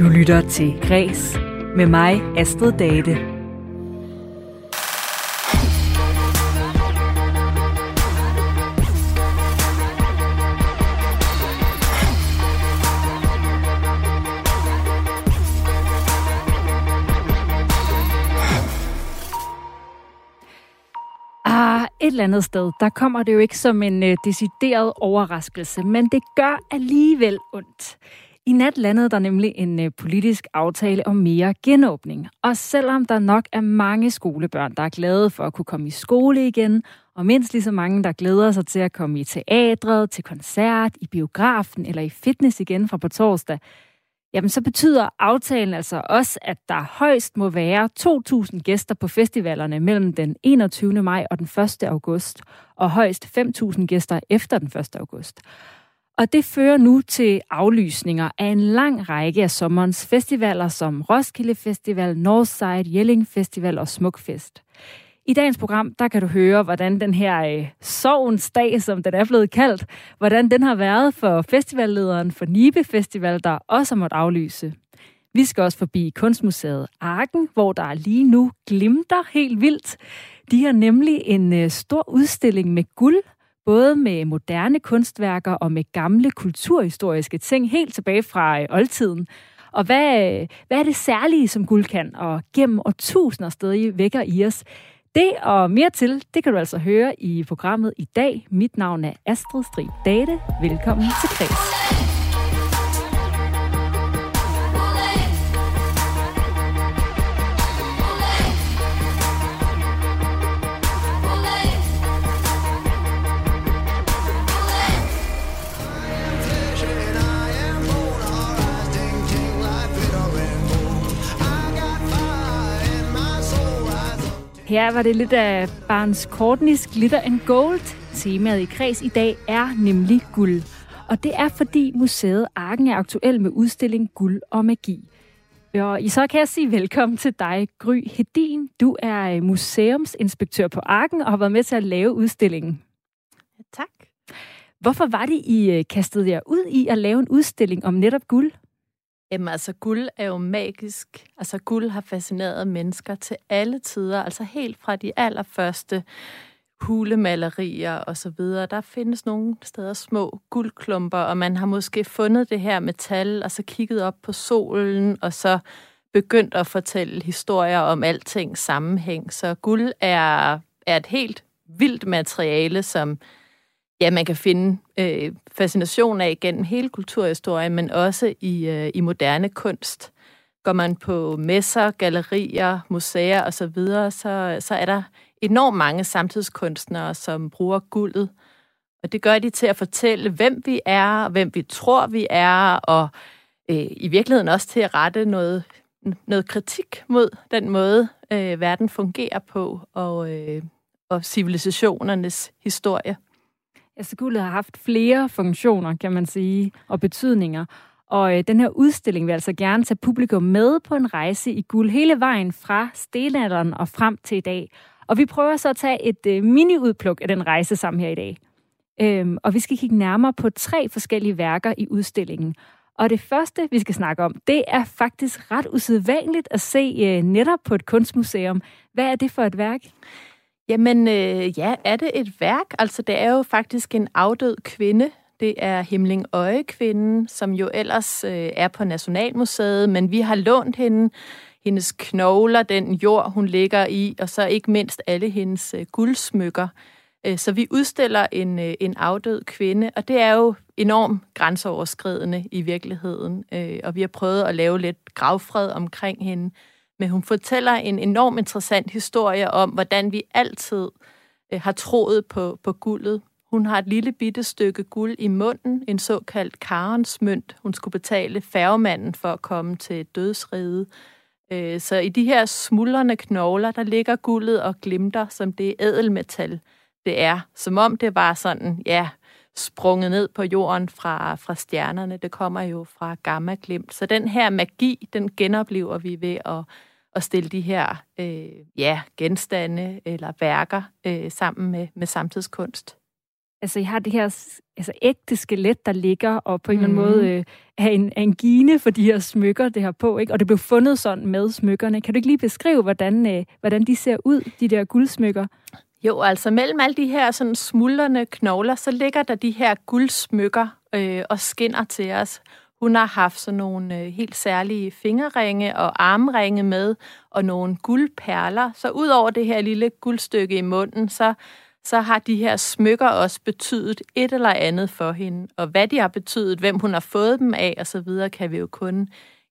Du lytter til Græs med mig, Astrid Date. Ah, et eller andet sted, der kommer det jo ikke som en uh, decideret overraskelse, men det gør alligevel ondt. I nat landede der nemlig en øh, politisk aftale om mere genåbning. Og selvom der nok er mange skolebørn, der er glade for at kunne komme i skole igen, og mindst lige så mange, der glæder sig til at komme i teatret, til koncert, i biografen eller i fitness igen fra på torsdag, jamen så betyder aftalen altså også, at der højst må være 2.000 gæster på festivalerne mellem den 21. maj og den 1. august, og højst 5.000 gæster efter den 1. august. Og det fører nu til aflysninger af en lang række af sommerens festivaler, som Roskilde Festival, Northside, Jelling Festival og Smukfest. I dagens program, der kan du høre, hvordan den her øh, sovens dag, som den er blevet kaldt, hvordan den har været for festivallederen for Nibe Festival, der også har måttet aflyse. Vi skal også forbi Kunstmuseet Arken, hvor der lige nu glimter helt vildt. De har nemlig en øh, stor udstilling med guld, både med moderne kunstværker og med gamle kulturhistoriske ting helt tilbage fra øh, oldtiden. Og hvad, øh, hvad er det særlige, som guld kan, og gennem årtusinder stadig vækker i os? Det og mere til, det kan du altså høre i programmet i dag. Mit navn er Astrid Strid Date. Velkommen til Kreds. Her var det lidt af Barnes Courtney's Glitter and Gold. Temaet i kreds i dag er nemlig guld. Og det er fordi museet Arken er aktuel med udstilling Guld og Magi. Og så kan jeg sige velkommen til dig, Gry Hedin. Du er øh, museumsinspektør på Arken og har været med til at lave udstillingen. Ja, tak. Hvorfor var det, I øh, kastede jer ud i at lave en udstilling om netop guld? Jamen altså, guld er jo magisk. Altså, guld har fascineret mennesker til alle tider. Altså helt fra de allerførste hulemalerier og så videre. Der findes nogle steder små guldklumper, og man har måske fundet det her metal, og så kigget op på solen, og så begyndt at fortælle historier om alting sammenhæng. Så guld er, er et helt vildt materiale, som ja, man kan finde øh, fascination af gennem hele kulturhistorien, men også i, øh, i moderne kunst. Går man på messer, gallerier, museer osv., så, videre, så, så er der enormt mange samtidskunstnere, som bruger guldet. Og det gør de til at fortælle, hvem vi er, hvem vi tror, vi er, og øh, i virkeligheden også til at rette noget, noget kritik mod den måde, øh, verden fungerer på, og, øh, og civilisationernes historie. Altså guldet har haft flere funktioner, kan man sige, og betydninger. Og øh, den her udstilling vil altså gerne tage publikum med på en rejse i guld hele vejen fra stenalderen og frem til i dag. Og vi prøver så at tage et øh, mini-udpluk af den rejse sammen her i dag. Øhm, og vi skal kigge nærmere på tre forskellige værker i udstillingen. Og det første, vi skal snakke om, det er faktisk ret usædvanligt at se øh, netop på et kunstmuseum. Hvad er det for et værk? Jamen, øh, ja, er det et værk? Altså, det er jo faktisk en afdød kvinde. Det er Himling Øjekvinden, som jo ellers øh, er på Nationalmuseet, men vi har lånt hende, hendes knogler, den jord, hun ligger i, og så ikke mindst alle hendes øh, guldsmykker. Øh, så vi udstiller en, øh, en afdød kvinde, og det er jo enormt grænseoverskridende i virkeligheden. Øh, og vi har prøvet at lave lidt gravfred omkring hende. Men hun fortæller en enorm interessant historie om, hvordan vi altid øh, har troet på, på guldet. Hun har et lille bitte stykke guld i munden, en såkaldt Karens mønt. Hun skulle betale færgemanden for at komme til dødsrede. Øh, så i de her smuldrende knogler, der ligger guldet og glimter, som det ædelmetal, det er. Som om det var sådan, ja, sprunget ned på jorden fra, fra stjernerne. Det kommer jo fra gamma glimt. Så den her magi, den genoplever vi ved at at stille de her øh, ja, genstande eller værker øh, sammen med, med samtidskunst. Altså, I har det her altså, ægte skelet, der ligger, og på en mm. eller anden måde øh, er, en, er en gine for de her smykker, det her på, ikke? Og det blev fundet sådan med smykkerne. Kan du ikke lige beskrive, hvordan, øh, hvordan de ser ud, de der guldsmykker? Jo, altså mellem alle de her sådan smuldrende knogler, så ligger der de her guldsmykker øh, og skinner til os. Hun har haft sådan nogle øh, helt særlige fingerringe og armringe med, og nogle guldperler. Så ud over det her lille guldstykke i munden, så, så har de her smykker også betydet et eller andet for hende. Og hvad de har betydet, hvem hun har fået dem af osv., kan vi jo kun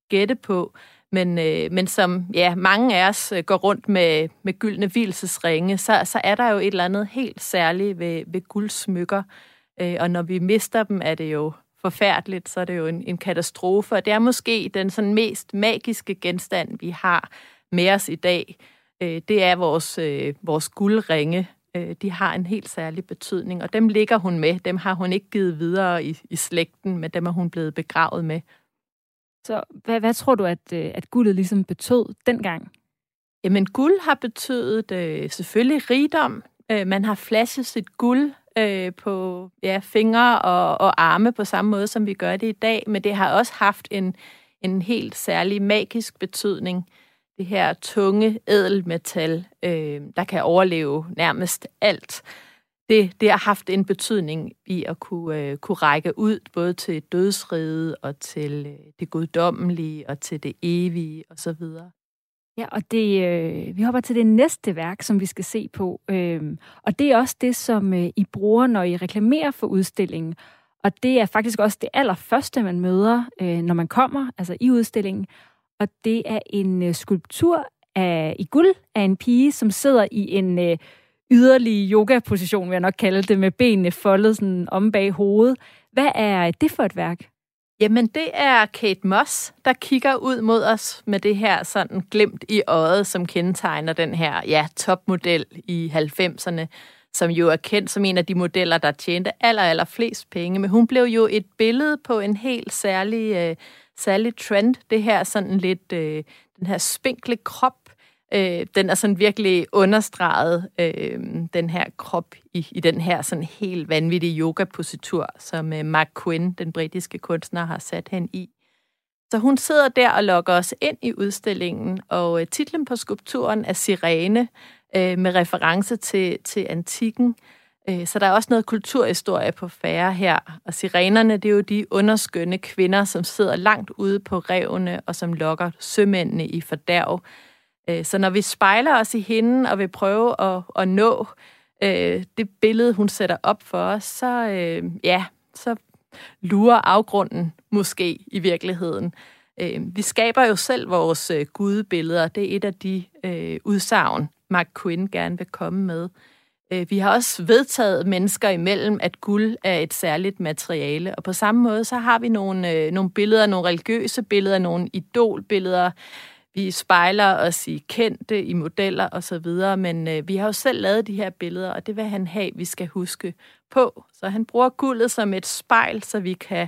gætte på. Men, øh, men som ja, mange af os øh, går rundt med, med gyldne hvilesesringe, så, så er der jo et eller andet helt særligt ved, ved guldsmykker. Øh, og når vi mister dem, er det jo forfærdeligt, så er det jo en, en katastrofe. Og det er måske den sådan mest magiske genstand, vi har med os i dag. Øh, det er vores, øh, vores guldringe. Øh, de har en helt særlig betydning, og dem ligger hun med. Dem har hun ikke givet videre i, i slægten, men dem er hun blevet begravet med. Så hvad, hvad tror du, at, øh, at guldet ligesom betød dengang? Jamen, guld har betydet øh, selvfølgelig rigdom. Øh, man har flashet sit guld øh, på ja, fingre og, og arme på samme måde, som vi gør det i dag, men det har også haft en, en helt særlig magisk betydning. Det her tunge ædelmetal, øh, der kan overleve nærmest alt det, det har haft en betydning i at kunne, øh, kunne række ud både til dødsriget og til øh, det guddommelige og til det evige osv. Ja, og det, øh, vi hopper til det næste værk, som vi skal se på. Øh, og det er også det, som øh, I bruger, når I reklamerer for udstillingen. Og det er faktisk også det allerførste, man møder, øh, når man kommer, altså i udstillingen. Og det er en øh, skulptur af, i guld af en pige, som sidder i en øh, yderlig yoga-position, vil jeg nok kalde det, med benene foldet sådan om bag hovedet. Hvad er det for et værk? Jamen, det er Kate Moss, der kigger ud mod os med det her sådan glemt i øjet, som kendetegner den her ja, topmodel i 90'erne, som jo er kendt som en af de modeller, der tjente aller, aller flest penge. Men hun blev jo et billede på en helt særlig, øh, særlig trend. Det her sådan lidt, øh, den her spinkle krop, Øh, den er sådan virkelig understreget, øh, den her krop, i, i den her sådan helt vanvittige yoga-positur, som øh, Mark Quinn, den britiske kunstner, har sat hen i. Så hun sidder der og lokker os ind i udstillingen, og øh, titlen på skulpturen er Sirene, øh, med reference til, til antikken. Øh, så der er også noget kulturhistorie på færre her. Og sirenerne, det er jo de underskønne kvinder, som sidder langt ude på revene, og som lokker sømændene i fordærv. Øh, så når vi spejler os i hende og vil prøve at, at nå øh, det billede, hun sætter op for os, så, øh, ja, så lurer afgrunden måske i virkeligheden. Øh, vi skaber jo selv vores øh, gudebilleder. Det er et af de øh, udsagn, Mark Quinn gerne vil komme med. Øh, vi har også vedtaget mennesker imellem, at guld er et særligt materiale. Og på samme måde, så har vi nogle, øh, nogle billeder, nogle religiøse billeder, nogle idolbilleder, vi spejler os i kendte, i modeller osv., men øh, vi har jo selv lavet de her billeder, og det vil han have, vi skal huske på. Så han bruger guldet som et spejl, så vi kan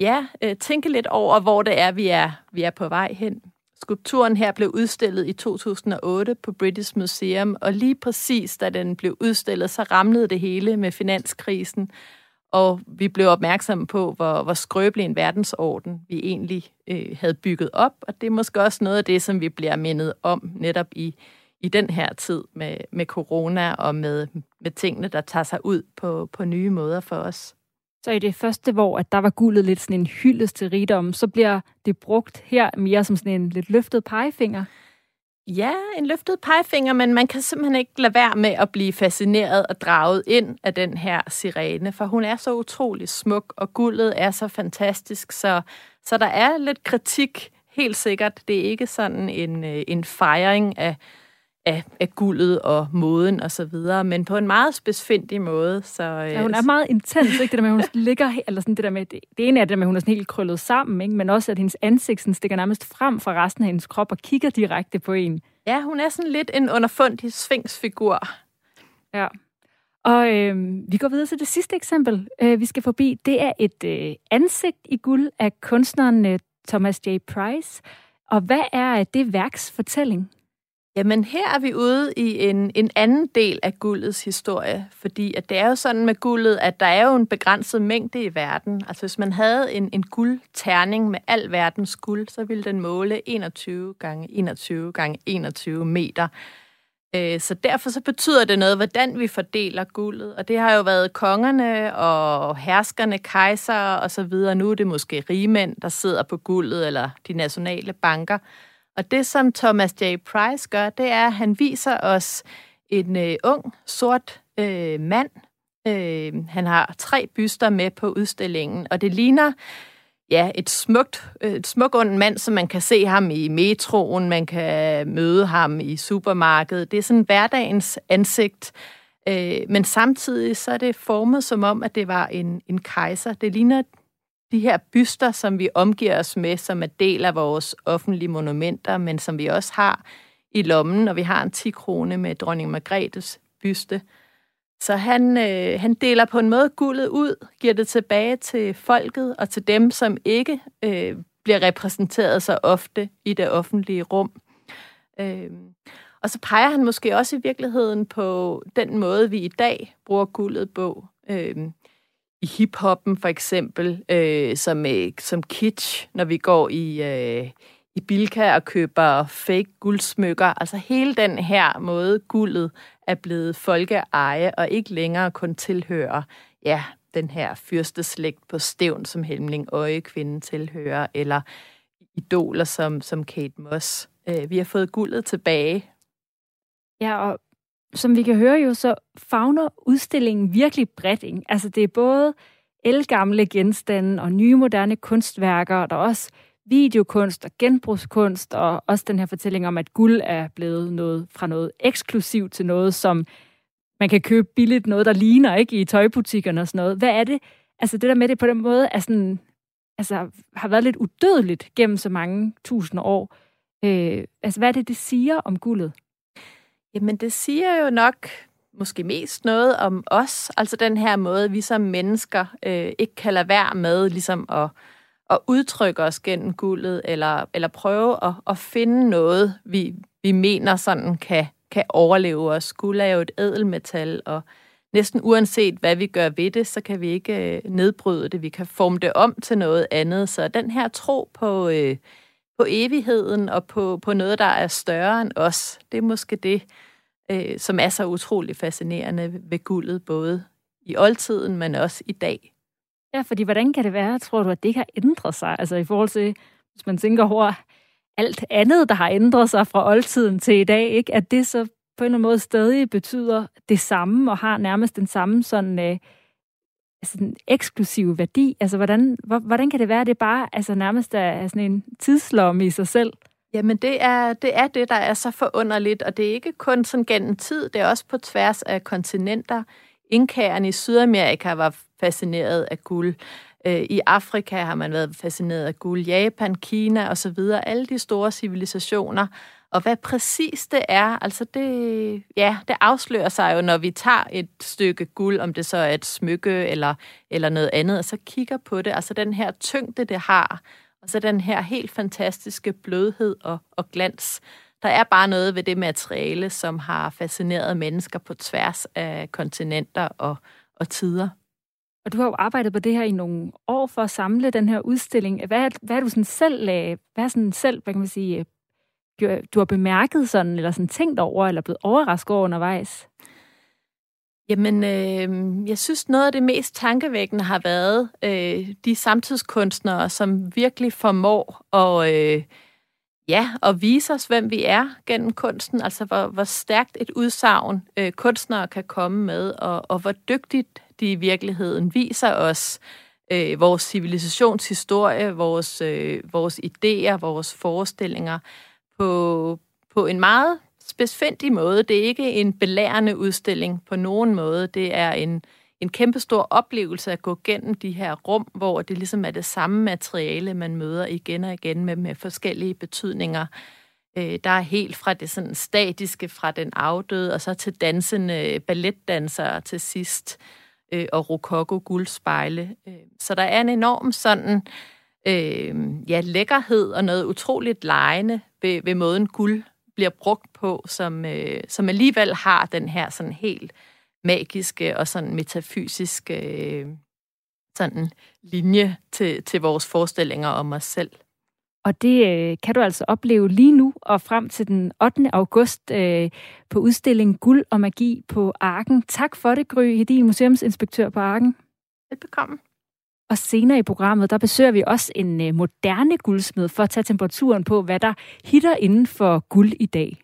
ja, øh, tænke lidt over, hvor det er, vi er, vi er på vej hen. Skulpturen her blev udstillet i 2008 på British Museum, og lige præcis da den blev udstillet, så ramlede det hele med finanskrisen, og vi blev opmærksomme på, hvor, hvor skrøbelig en verdensorden vi egentlig øh, havde bygget op, og det er måske også noget af det, som vi bliver mindet om netop i, i den her tid med, med corona og med, med tingene, der tager sig ud på, på nye måder for os. Så i det første, hvor at der var guldet lidt sådan en hyldest til rigdom, så bliver det brugt her mere som sådan en lidt løftet pegefinger? Ja, en løftet pegefinger, men man kan simpelthen ikke lade være med at blive fascineret og draget ind af den her sirene, for hun er så utrolig smuk, og guldet er så fantastisk, så, så der er lidt kritik, helt sikkert. Det er ikke sådan en, øh, en fejring af, af, af guldet og moden og så videre, men på en meget spidsfindig måde. Så, ja, hun er meget intens, ikke? Det der med, at hun ligger, eller sådan det der med, det, det ene er det der med, at hun er sådan helt krøllet sammen, ikke? Men også, at hendes ansigt sådan stikker nærmest frem fra resten af hendes krop og kigger direkte på en. Ja, hun er sådan lidt en underfundig sfinksfigur. Ja. Og øh, vi går videre til det sidste eksempel, øh, vi skal forbi. Det er et øh, ansigt i guld af kunstneren øh, Thomas J. Price. Og hvad er det værks fortælling? Jamen her er vi ude i en, en anden del af guldets historie, fordi at det er jo sådan med guldet, at der er jo en begrænset mængde i verden. Altså hvis man havde en, en guldterning med al verdens guld, så ville den måle 21 gange 21 gange 21 meter. Øh, så derfor så betyder det noget, hvordan vi fordeler guldet. Og det har jo været kongerne og herskerne, kejser og så videre. Nu er det måske rigmænd, der sidder på guldet, eller de nationale banker. Og det, som Thomas J. Price gør, det er, at han viser os en øh, ung, sort øh, mand. Øh, han har tre byster med på udstillingen, og det ligner ja, et smukt, øh, et smukt ung mand, som man kan se ham i metroen, man kan møde ham i supermarkedet. Det er sådan hverdagens ansigt, øh, men samtidig så er det formet som om, at det var en, en kejser. Det ligner de her byster, som vi omgiver os med, som er del af vores offentlige monumenter, men som vi også har i lommen, og vi har en 10 krone med dronning Margrethes byste. Så han, øh, han deler på en måde guldet ud, giver det tilbage til folket og til dem, som ikke øh, bliver repræsenteret så ofte i det offentlige rum. Øh, og så peger han måske også i virkeligheden på den måde, vi i dag bruger guldet på. Øh, i hiphoppen for eksempel, øh, som, øh, som kitsch, når vi går i, øh, i Bilka og køber fake guldsmykker. Altså hele den her måde, guldet er blevet folkeeje og ikke længere kun tilhører ja, den her fyrsteslægt på stævn, som Helmling Øje-kvinden tilhører, eller idoler som, som Kate Moss. Øh, vi har fået guldet tilbage. Ja, og som vi kan høre jo, så fagner udstillingen virkelig bredt. Ikke? Altså det er både elgamle genstande og nye moderne kunstværker, der er også videokunst og genbrugskunst, og også den her fortælling om, at guld er blevet noget fra noget eksklusivt til noget, som man kan købe billigt, noget der ligner ikke i tøjbutikkerne og sådan noget. Hvad er det? Altså det der med det på den måde er sådan, altså, har været lidt udødeligt gennem så mange tusind år. Øh, altså hvad er det, det siger om guldet? Jamen, det siger jo nok måske mest noget om os, altså den her måde, vi som mennesker øh, ikke kan lade være med ligesom at, at udtrykke os gennem guldet, eller, eller prøve at, at finde noget, vi, vi mener sådan kan, kan overleve os. Guld er jo et ædelmetal, og næsten uanset hvad vi gør ved det, så kan vi ikke øh, nedbryde det. Vi kan forme det om til noget andet. Så den her tro på, øh, på evigheden og på, på noget, der er større end os, det er måske det, øh, som er så utrolig fascinerende ved guldet, både i oldtiden, men også i dag. Ja, fordi hvordan kan det være, tror du, at det ikke har ændret sig? Altså i forhold til, hvis man tænker over alt andet, der har ændret sig fra oldtiden til i dag, ikke? at det så på en eller anden måde stadig betyder det samme, og har nærmest den samme sådan, øh, altså den eksklusive værdi. Altså hvordan, hvordan kan det være, at det bare altså, nærmest er sådan en tidslomme i sig selv? Jamen, det er, det er det, der er så forunderligt, og det er ikke kun sådan gennem tid, det er også på tværs af kontinenter. Inkagerne i Sydamerika var fascineret af guld. Øh, I Afrika har man været fascineret af guld. Japan, Kina osv. Alle de store civilisationer. Og hvad præcis det er, altså det, ja, det afslører sig jo, når vi tager et stykke guld, om det så er et smykke eller, eller noget andet, og så kigger på det. Altså den her tyngde, det har og så den her helt fantastiske blødhed og, og glans. Der er bare noget ved det materiale, som har fascineret mennesker på tværs af kontinenter og, og tider. Og du har jo arbejdet på det her i nogle år for at samle den her udstilling. Hvad, hvad er du sådan selv, øh, hvad er sådan selv, hvad kan man sige, øh, du har bemærket sådan, eller sådan tænkt over, eller blevet overrasket over undervejs? Jamen, øh, jeg synes, noget af det mest tankevækkende har været øh, de samtidskunstnere, som virkelig formår at, øh, ja, at vise os, hvem vi er gennem kunsten. Altså, hvor, hvor stærkt et udsagn øh, kunstnere kan komme med, og, og hvor dygtigt de i virkeligheden viser os øh, vores civilisationshistorie, vores, øh, vores idéer, vores forestillinger på, på en meget spidsfindig måde. Det er ikke en belærende udstilling på nogen måde. Det er en, en kæmpestor oplevelse at gå gennem de her rum, hvor det ligesom er det samme materiale, man møder igen og igen med, med forskellige betydninger. Øh, der er helt fra det sådan statiske, fra den afdøde, og så til dansende balletdansere til sidst, øh, og rokoko guldspejle. Øh, så der er en enorm sådan øh, ja, lækkerhed og noget utroligt lejende ved, ved måden guld bliver brugt på, som, øh, som alligevel har den her sådan helt magiske og sådan metafysiske øh, sådan linje til, til vores forestillinger om os selv. Og det øh, kan du altså opleve lige nu og frem til den 8. august øh, på udstillingen Guld og Magi på Arken. Tak for det, Gry Hedin, museumsinspektør på Arken. Velbekomme. Og senere i programmet, der besøger vi også en øh, moderne guldsmed for at tage temperaturen på, hvad der hitter inden for guld i dag.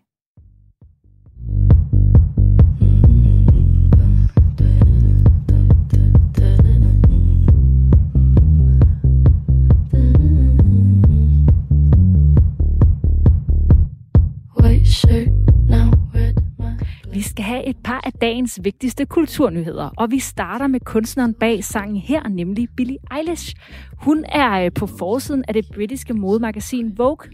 Skal have et par af dagens vigtigste kulturnyheder, og vi starter med kunstneren bag sangen her, nemlig Billie Eilish. Hun er øh, på forsiden af det britiske modemagasin Vogue,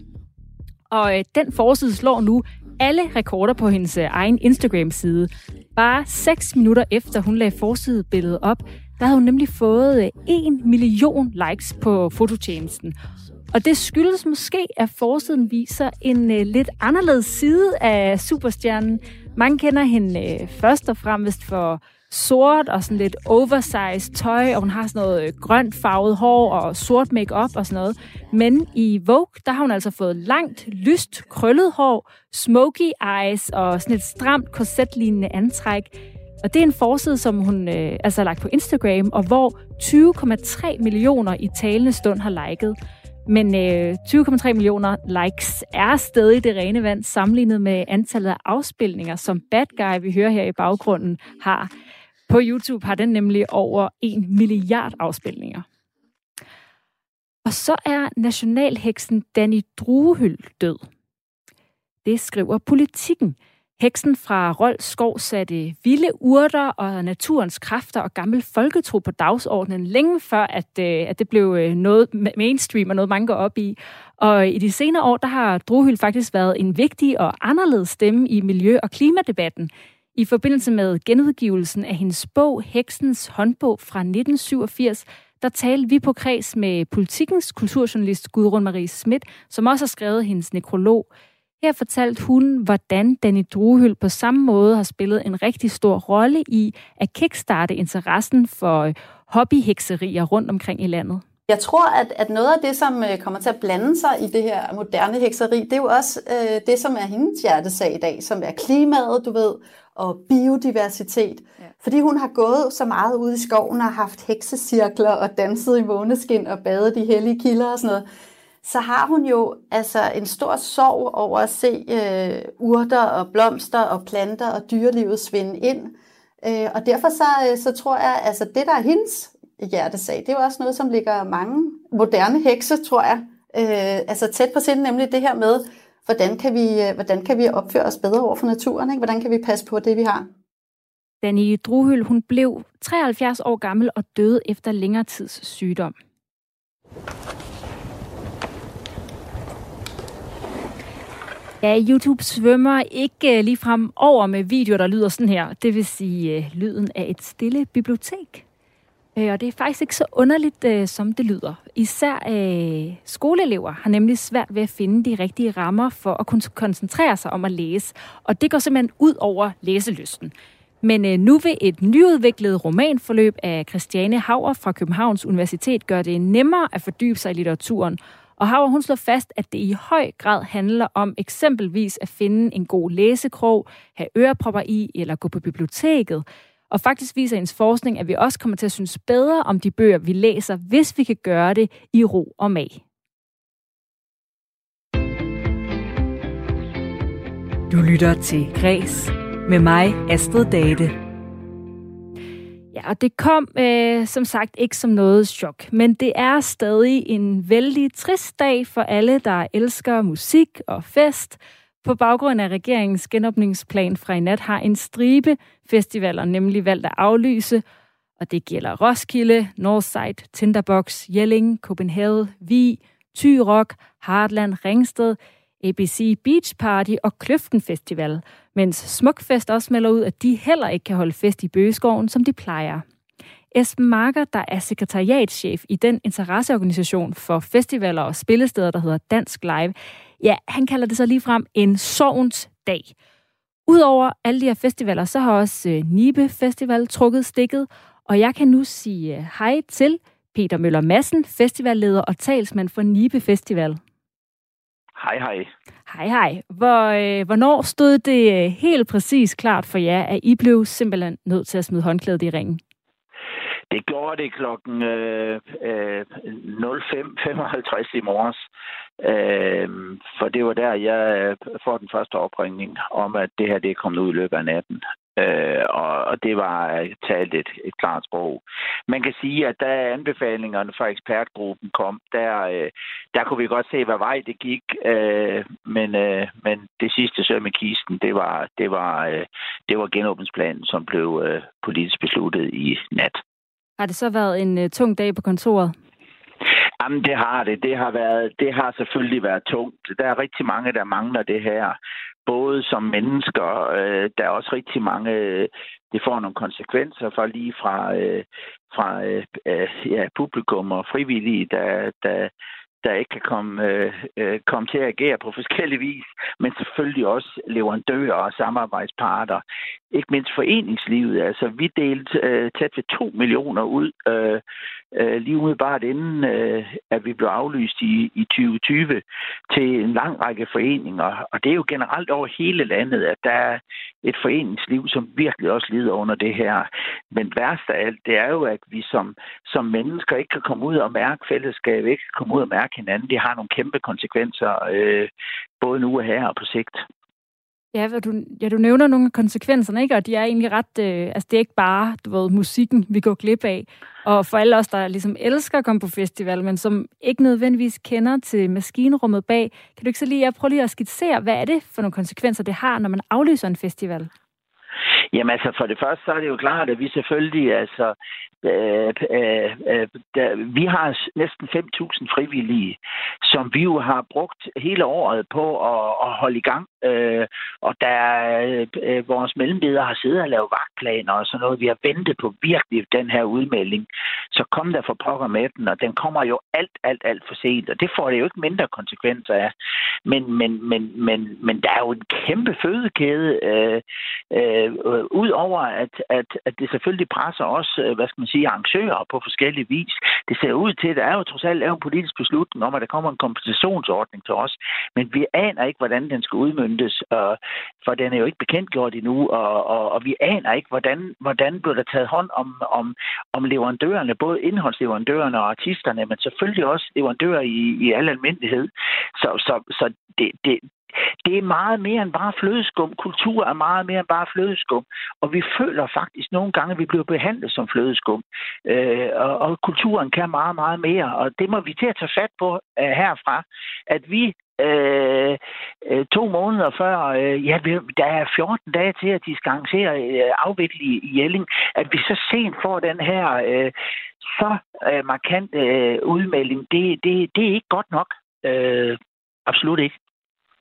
og øh, den forside slår nu alle rekorder på hendes øh, egen Instagram-side. Bare 6 minutter efter hun lagde forsidebilledet op, der havde hun nemlig fået 1 million likes på fototjenesten. Og det skyldes måske, at forsiden viser en lidt anderledes side af superstjernen. Mange kender hende øh, først og fremmest for sort og sådan lidt oversized tøj, og hun har sådan noget uh, grønt farvet hår og sort makeup og sådan noget. Men i Vogue, der har hun altså fået langt, lyst, krøllet hår, smoky eyes og sådan et stramt korsetlignende antræk. Og det er en forside, som hun øh, altså har lagt på Instagram, og hvor 20,3 millioner i talende stund har liket. Men øh, 20,3 millioner likes er stadig det rene vand sammenlignet med antallet af afspilninger, som Bad Guy, vi hører her i baggrunden, har. På YouTube har den nemlig over 1 milliard afspilninger. Og så er nationalheksen Danny Druehyld død. Det skriver politikken. Heksen fra Rold Skov satte vilde urter og naturens kræfter og gammel folketro på dagsordenen længe før, at, øh, at det blev øh, noget mainstream og noget, mange går op i. Og i de senere år, der har Drohyl faktisk været en vigtig og anderledes stemme i miljø- og klimadebatten. I forbindelse med genudgivelsen af hendes bog Heksens håndbog fra 1987, der talte vi på kreds med politikens kulturjournalist Gudrun Marie Schmidt, som også har skrevet hendes nekrolog. Her fortalte hun, hvordan Danny Druhyl på samme måde har spillet en rigtig stor rolle i at kickstarte interessen for hobbyhekserier rundt omkring i landet. Jeg tror, at, at noget af det, som øh, kommer til at blande sig i det her moderne hekseri, det er jo også øh, det, som er hendes hjertesag i dag, som er klimaet, du ved, og biodiversitet. Ja. Fordi hun har gået så meget ud i skoven og haft heksecirkler og danset i måneskin og badet i hellige kilder og sådan noget så har hun jo altså en stor sorg over at se øh, urter og blomster og planter og dyrelivet svinde ind. Øh, og derfor så, øh, så tror jeg, altså det der er hendes hjertesag, det er jo også noget, som ligger mange moderne hekse, tror jeg, øh, altså tæt på sind, nemlig det her med, hvordan kan vi, øh, hvordan kan vi opføre os bedre over for naturen, ikke? hvordan kan vi passe på det, vi har. Danny Druhyl, hun blev 73 år gammel og døde efter længere tids sygdom. Ja, YouTube svømmer ikke øh, lige frem over med videoer, der lyder sådan her. Det vil sige øh, lyden af et stille bibliotek. Øh, og det er faktisk ikke så underligt, øh, som det lyder. Især øh, skoleelever har nemlig svært ved at finde de rigtige rammer for at kunne koncentrere sig om at læse. Og det går simpelthen ud over læselysten. Men øh, nu vil et nyudviklet romanforløb af Christiane Hauer fra Københavns Universitet gøre det nemmere at fordybe sig i litteraturen. Og Hauer, hun slår fast, at det i høj grad handler om eksempelvis at finde en god læsekrog, have ørepropper i eller gå på biblioteket. Og faktisk viser ens forskning, at vi også kommer til at synes bedre om de bøger, vi læser, hvis vi kan gøre det i ro og mag. Du lytter til Græs med mig, Astrid Date. Ja, og det kom øh, som sagt ikke som noget chok, men det er stadig en vældig trist dag for alle, der elsker musik og fest. På baggrund af regeringens genåbningsplan fra i nat har en stribe festivaler nemlig valgt at aflyse, og det gælder Roskilde, Northside, Tinderbox, Jelling, Copenhagen, Vi, Tyrok, Hardland, Ringsted, ABC Beach Party og Kløften Festival, mens Smukfest også melder ud, at de heller ikke kan holde fest i Bøgeskoven, som de plejer. Esben Marker, der er sekretariatschef i den interesseorganisation for festivaler og spillesteder, der hedder Dansk Live. Ja, han kalder det så lige frem en sovens dag. Udover alle de her festivaler, så har også øh, Nibe Festival trukket stikket, og jeg kan nu sige øh, hej til Peter Møller Madsen, festivalleder og talsmand for Nibe Festival. Hej, hej. Hej, hej. Hvor, øh, hvornår stod det øh, helt præcis klart for jer, at I blev simpelthen nødt til at smide håndklædet i ringen? Det gjorde det klokken øh, øh, 05.55 i morges. Øh, for det var der, jeg øh, får den første opringning om, at det her det er kommet ud i løbet af natten. Øh, og, og det var talt et, et klart sprog. Man kan sige, at da anbefalingerne fra ekspertgruppen kom, der, øh, der kunne vi godt se, hvad vej det gik. Øh, men, øh, men det sidste søm i kisten, det var, det var, øh, det var genåbningsplanen, som blev øh, politisk besluttet i nat. Har det så været en tung dag på kontoret? Jamen, det har det. Det har, været, det har selvfølgelig været tungt. Der er rigtig mange, der mangler det her. Både som mennesker, øh, der er også rigtig mange, øh, det får nogle konsekvenser for lige fra, øh, fra øh, øh ja, publikum og frivillige, der, der, der ikke kan komme, øh, øh komme til at agere på forskellige vis, men selvfølgelig også leverandører og samarbejdsparter. Ikke mindst foreningslivet. Altså, vi delte øh, tæt ved 2 millioner ud øh, øh, lige umiddelbart inden, øh, at vi blev aflyst i, i 2020 til en lang række foreninger. Og det er jo generelt over hele landet, at der er et foreningsliv, som virkelig også lider under det her. Men værst af alt, det er jo, at vi som, som mennesker ikke kan komme ud og mærke fællesskab, ikke kan komme ud og mærke hinanden. Det har nogle kæmpe konsekvenser, øh, både nu og her og på sigt. Ja, du, ja, du nævner nogle af konsekvenserne, ikke? Og de er egentlig ret... Øh, altså, det er ikke bare, du ved, musikken, vi går glip af. Og for alle os, der ligesom elsker at komme på festival, men som ikke nødvendigvis kender til maskinrummet bag, kan du ikke så lige jeg prøver lige at skitsere, hvad er det for nogle konsekvenser, det har, når man aflyser en festival? Jamen altså, for det første så er det jo klart, at vi selvfølgelig altså Øh, øh, øh, der, vi har næsten 5.000 frivillige, som vi jo har brugt hele året på at, at holde i gang. Øh, og der øh, øh, vores mellemledere har siddet og lavet vagtplaner og sådan noget. Vi har ventet på virkelig den her udmelding. Så kom der for pokker med den, og den kommer jo alt, alt, alt for sent. Og det får det jo ikke mindre konsekvenser af. Men, men, men, men, men der er jo en kæmpe fødekæde, øh, øh, ud over at, at, at det selvfølgelig presser os, øh, hvad skal man sige, arrangører på forskellige vis. Det ser ud til, at der er jo trods alt en politisk beslutning om, at der kommer en kompensationsordning til os, men vi aner ikke, hvordan den skal udmyndtes, for den er jo ikke bekendtgjort endnu, og, og, og vi aner ikke, hvordan, hvordan bliver der taget hånd om, om, om leverandørerne, både indholdsleverandørerne og artisterne, men selvfølgelig også leverandører i, i al almindelighed. Så, så, så det, det, det er meget mere end bare flødeskum. Kultur er meget mere end bare flødeskum. Og vi føler faktisk nogle gange, at vi bliver behandlet som flødeskum. Øh, og, og kulturen kan meget, meget mere. Og det må vi til at tage fat på uh, herfra. At vi øh, øh, to måneder før, øh, ja, der er 14 dage til, at de skal arrangere øh, afvikle i Jelling, at vi så sent får den her øh, så øh, markant øh, udmelding, det, det, det er ikke godt nok. Øh, absolut ikke.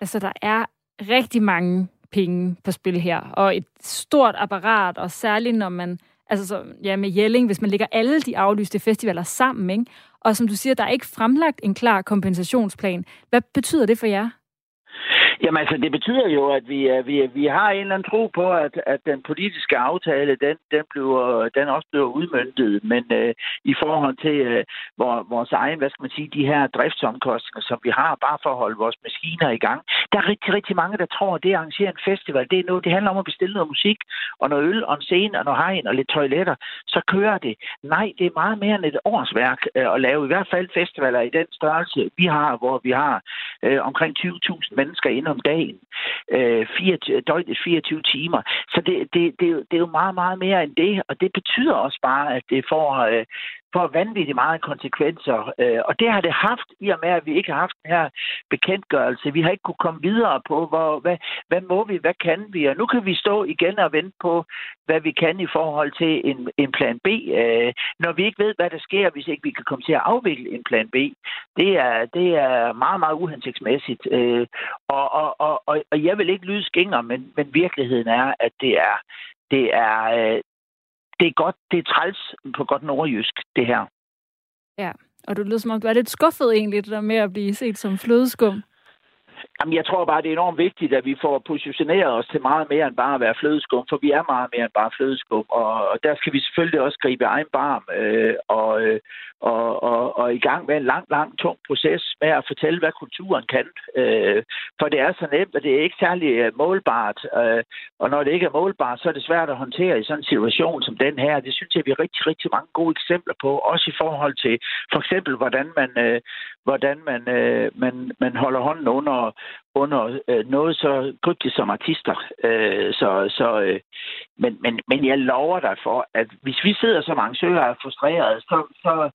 Altså, der er rigtig mange penge på spil her, og et stort apparat, og særligt når man, altså så, ja, med Jelling, hvis man lægger alle de aflyste festivaler sammen, ikke? og som du siger, der er ikke fremlagt en klar kompensationsplan. Hvad betyder det for jer? Jamen altså, det betyder jo, at vi, øh, vi, øh, vi har en eller anden tro på, at, at den politiske aftale, den, den, bliver, den også bliver udmyndtet. Men øh, i forhold til øh, vores egen, hvad skal man sige, de her driftsomkostninger, som vi har bare for at holde vores maskiner i gang. Der er rigtig, rigtig mange, der tror, at det at arrangere en festival, det er noget, det handler om at bestille noget musik, og noget øl, og en scene, og noget hegn, og lidt toiletter. Så kører det. Nej, det er meget mere end et årsværk øh, at lave i hvert fald festivaler i den størrelse, vi har, hvor vi har øh, omkring 20.000 mennesker ind om dagen. Øh, 4, døgnet 24 timer. Så det, det, det, det er jo meget, meget mere end det, og det betyder også bare, at det får, øh, får vanvittigt meget konsekvenser. Øh, og det har det haft, i og med, at vi ikke har haft den her bekendtgørelse. Vi har ikke kunne komme videre på, hvor, hvad, hvad må vi, hvad kan vi? Og nu kan vi stå igen og vente på, hvad vi kan i forhold til en, en plan B, øh, når vi ikke ved, hvad der sker, hvis ikke vi kan komme til at afvikle en plan B. Det er, det er meget, meget uhensigtsmæssigt. Øh, og, og, og, og jeg vil ikke lyde skænger, men, men virkeligheden er, at det er, det er, øh, det er godt, det er træls på godt nordjysk, det her. Ja, og du lyder som om, du er lidt skuffet egentlig, det der med at blive set som flødeskum. Jamen, jeg tror bare, det er enormt vigtigt, at vi får positioneret os til meget mere end bare at være flødeskum, for vi er meget mere end bare flødeskum, og, og der skal vi selvfølgelig også gribe egen barm øh, og, øh, og, og, og i gang med en lang, lang, tung proces med at fortælle, hvad kulturen kan. Øh, for det er så nemt, og det er ikke særlig øh, målbart, øh, og når det ikke er målbart, så er det svært at håndtere i sådan en situation som den her. Det synes jeg, vi har rigtig, rigtig mange gode eksempler på, også i forhold til for eksempel, hvordan man, øh, hvordan man, øh, man, man holder hånden under under øh, noget så kryptisk som artister. Øh, så, så, øh, men, men, men jeg lover dig for, at hvis vi sidder som arrangører og er frustrerede, så, så,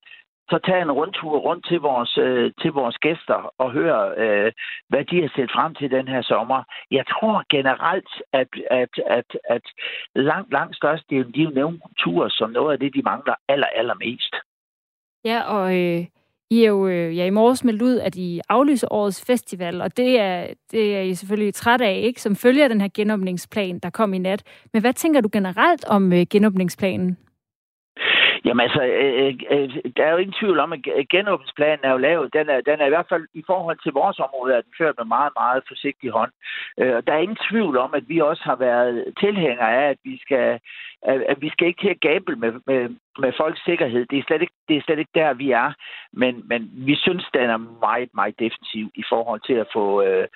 så tag en rundtur rundt til vores, øh, til vores gæster og hør, øh, hvad de har set frem til den her sommer. Jeg tror generelt, at, at, at, at langt, langt størst de er jo ture som noget af det, de mangler aller, allermest. Ja, og øh, i er jo øh, ja, i morges meldt ud, at I aflyser årets festival, og det er, det er I selvfølgelig træt af, ikke? Som følger den her genåbningsplan, der kom i nat. Men hvad tænker du generelt om øh, genåbningsplanen? Jamen altså, øh, øh, øh, der er jo ingen tvivl om, at genåbningsplanen er jo lavet. Den er, den er i hvert fald i forhold til vores område, at den ført med meget, meget forsigtig hånd. Øh, der er ingen tvivl om, at vi også har været tilhængere af, at vi skal, at, at vi skal ikke til at gamble med, med, med folks sikkerhed. Det er slet ikke, det er slet ikke der, vi er. Men, men vi synes, den er meget, meget defensiv i forhold til at få, øh,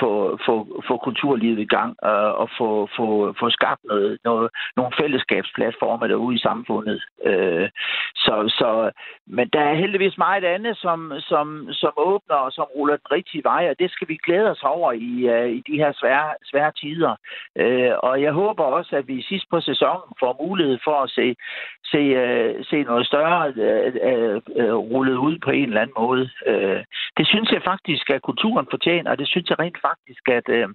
få, få, få kulturlivet i gang øh, og få, få, få skabt noget, noget, nogle fællesskabsplatformer derude i samfundet. Øh, så, så, men der er heldigvis meget andet, som, som, som åbner og som ruller den rigtige vej, og det skal vi glæde os over i, øh, i de her svære, svære tider. Øh, og jeg håber også, at vi sidst på sæsonen får mulighed for at se, se, øh, se noget større øh, øh, øh, rullet ud på en eller anden måde. Øh, det synes jeg faktisk, at kulturen fortjener, og det synes jeg rent faktisk, at, øh,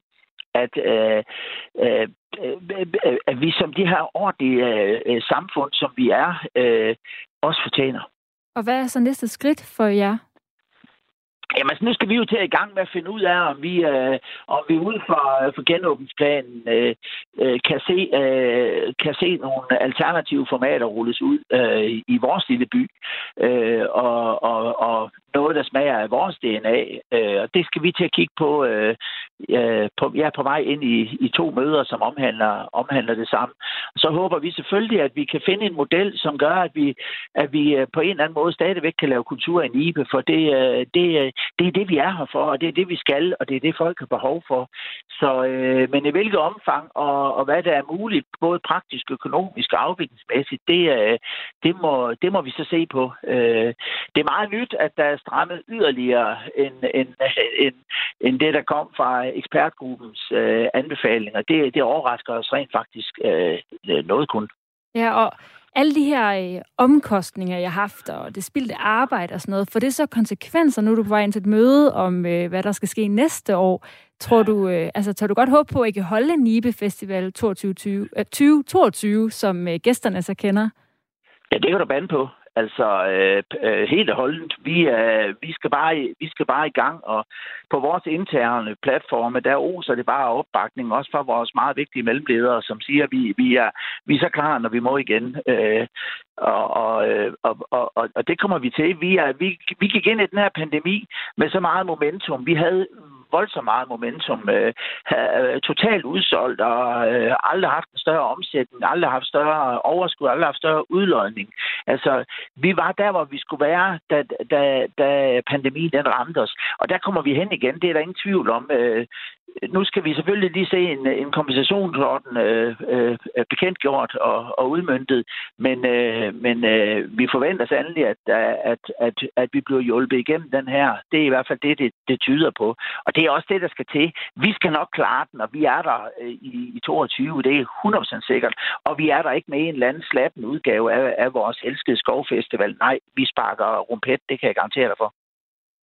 at, øh, øh, øh at vi som de her ordentlige øh, samfund, som vi er, øh, også fortjener. Og hvad er så næste skridt for jer? Jamen, altså, nu skal vi jo til at i gang med at finde ud af, om vi, øh, om vi ud fra, øh, for genåbningsplanen øh, øh, kan, se, øh, kan se nogle alternative formater rulles ud øh, i vores lille by. Øh, og, og, og noget, der smager af vores DNA. Øh, og det skal vi til at kigge på. Øh, øh på jeg er på vej ind i, i to møder, som omhandler, omhandler det samme. Så håber vi selvfølgelig, at vi kan finde en model, som gør, at vi, at vi øh, på en eller anden måde stadigvæk kan lave kultur i Nibe, for det, øh, det, det er det, vi er her for, og det er det, vi skal, og det er det, folk har behov for. Så, øh, men i hvilket omfang og, og hvad der er muligt, både praktisk, økonomisk og afviklingsmæssigt, det, øh, det, må, det må vi så se på. Øh, det er meget nyt, at der er strammet yderligere end, end, end, end det, der kom fra ekspertgruppens øh, anbefalinger. Det, det overrasker os rent faktisk øh, noget kun. Ja, og alle de her øh, omkostninger, jeg har haft, og det spildte arbejde og sådan noget, får det så konsekvenser, nu er du på vej ind til et møde om, øh, hvad der skal ske næste år? Tror du, øh, altså, tager du godt håb på, at I kan holde Nibe Festival 2022, øh, 2022, som øh, gæsterne så kender? Ja, det kan du bande på. Altså øh, øh, helt og holdent. Vi, øh, vi, skal bare, vi skal bare i gang, og på vores interne platforme, der oser det bare opbakning, også fra vores meget vigtige mellemledere, som siger, at vi, vi, er, vi er så klar, når vi må igen. Øh, og, øh, og, og, og, og det kommer vi til. Vi, er, vi, vi gik ind i den her pandemi med så meget momentum. Vi havde voldsomt meget momentum, øh, øh, totalt udsolgt, og øh, aldrig haft en større omsætning, aldrig haft større overskud, aldrig haft større udlodning. Altså, vi var der, hvor vi skulle være, da, da, da pandemien den ramte os. Og der kommer vi hen igen, det er der ingen tvivl om. Øh, nu skal vi selvfølgelig lige se en, en kompensationsorden øh, øh, øh, bekendtgjort og, og udmyndtet, men, øh, men øh, vi forventer sandelig, at, at, at, at vi bliver hjulpet igennem den her. Det er i hvert fald det, det, det tyder på. Og det er også det, der skal til. Vi skal nok klare den, og vi er der øh, i, i 22, det er 100% sikkert. Og vi er der ikke med en eller anden slappen udgave af, af vores elskede skovfestival. Nej, vi sparker rumpet, det kan jeg garantere dig for.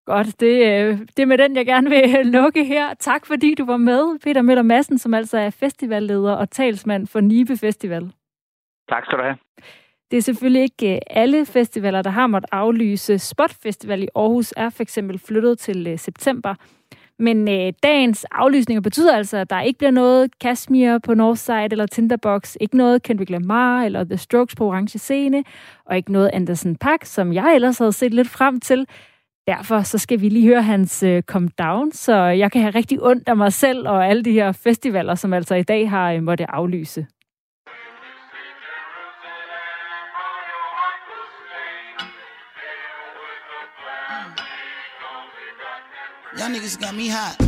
Godt, det, øh, det er med den, jeg gerne vil lukke her. Tak fordi du var med, Peter Møller Madsen, som altså er festivalleder og talsmand for Nibe Festival. Tak skal du have. Det er selvfølgelig ikke øh, alle festivaler, der har måttet aflyse. Spot Festival i Aarhus er for eksempel flyttet til øh, september. Men øh, dagens aflysninger betyder altså, at der ikke bliver noget Kashmir på Northside eller Tinderbox, ikke noget Kendrick Lamar eller The Strokes på orange scene, og ikke noget Anderson Paak, som jeg ellers havde set lidt frem til. Derfor så skal vi lige høre hans øh, Come Down, så jeg kan have rigtig ondt af mig selv og alle de her festivaler, som altså i dag har øh, måtte aflyse. Y'all niggas got me hot.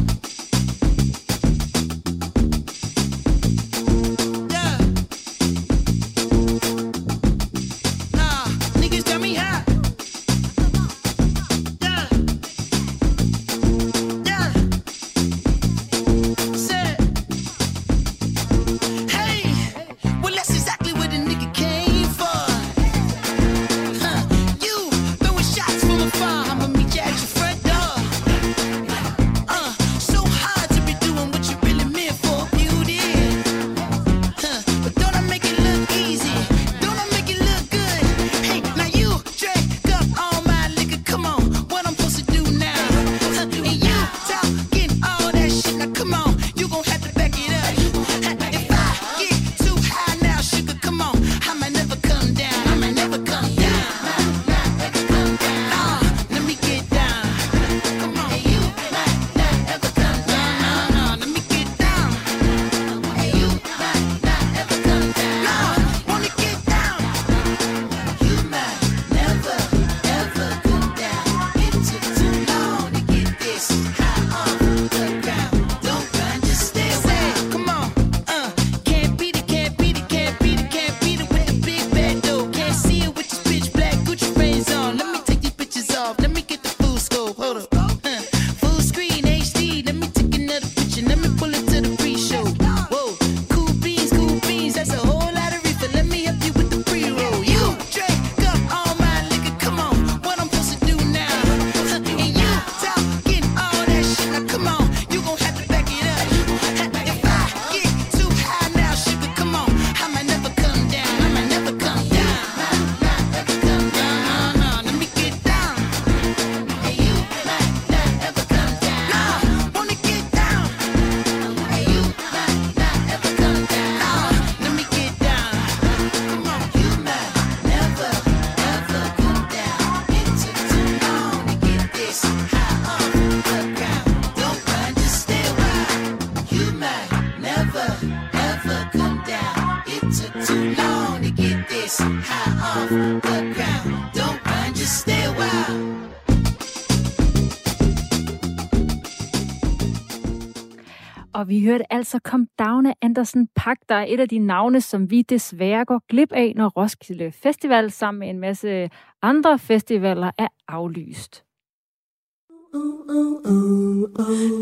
Og vi hørte altså Kom af Andersen Pak, der er et af de navne, som vi desværre går glip af, når Roskilde Festival sammen med en masse andre festivaler er aflyst.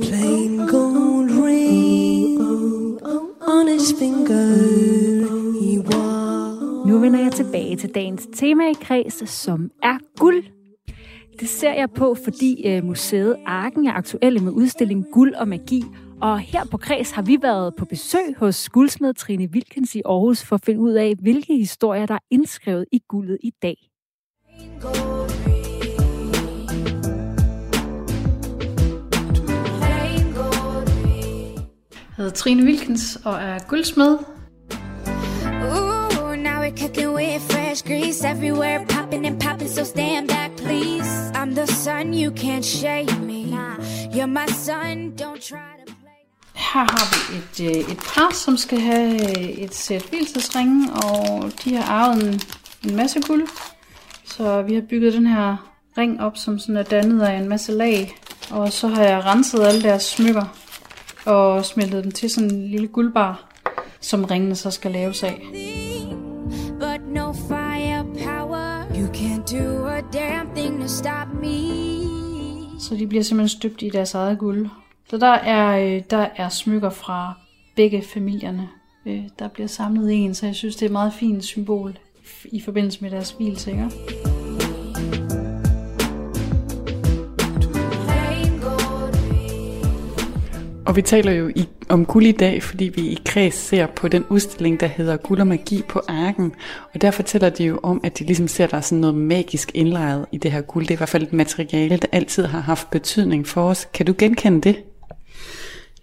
Plain gold ring on his finger Nu vender jeg tilbage til dagens tema i kreds, som er guld. Det ser jeg på, fordi uh, museet Arken er aktuelle med udstillingen Guld og Magi, og her på Kreds har vi været på besøg hos guldsmed Trine Wilkens i Aarhus for at finde ud af, hvilke historier, der er indskrevet i guldet i dag. Jeg hedder Trine Wilkens og er guldsmed. Ooh, now we're cooking with fresh grease everywhere, popping and popping, so stand back, please. I'm the sun, you can't shake me. You're my son, don't try her har vi et, øh, et par, som skal have et sæt hvilesesringe, og de har arvet en, en masse guld. Så vi har bygget den her ring op, som sådan er dannet af en masse lag. Og så har jeg renset alle deres smykker og smeltet dem til sådan en lille guldbar, som ringene så skal laves af. But no firepower. You can't do a damn thing to stop me. Så de bliver simpelthen støbt i deres eget guld. Så der er, øh, der er smykker fra begge familierne, øh, der bliver samlet i en, så jeg synes, det er et meget fint symbol i forbindelse med deres hvilelse. Ikke? Og vi taler jo i, om guld i dag, fordi vi i kreds ser på den udstilling, der hedder Guld og Magi på Arken. Og der fortæller de jo om, at de ligesom ser, at der er sådan noget magisk indlejret i det her guld. Det er i hvert fald et materiale, der altid har haft betydning for os. Kan du genkende det?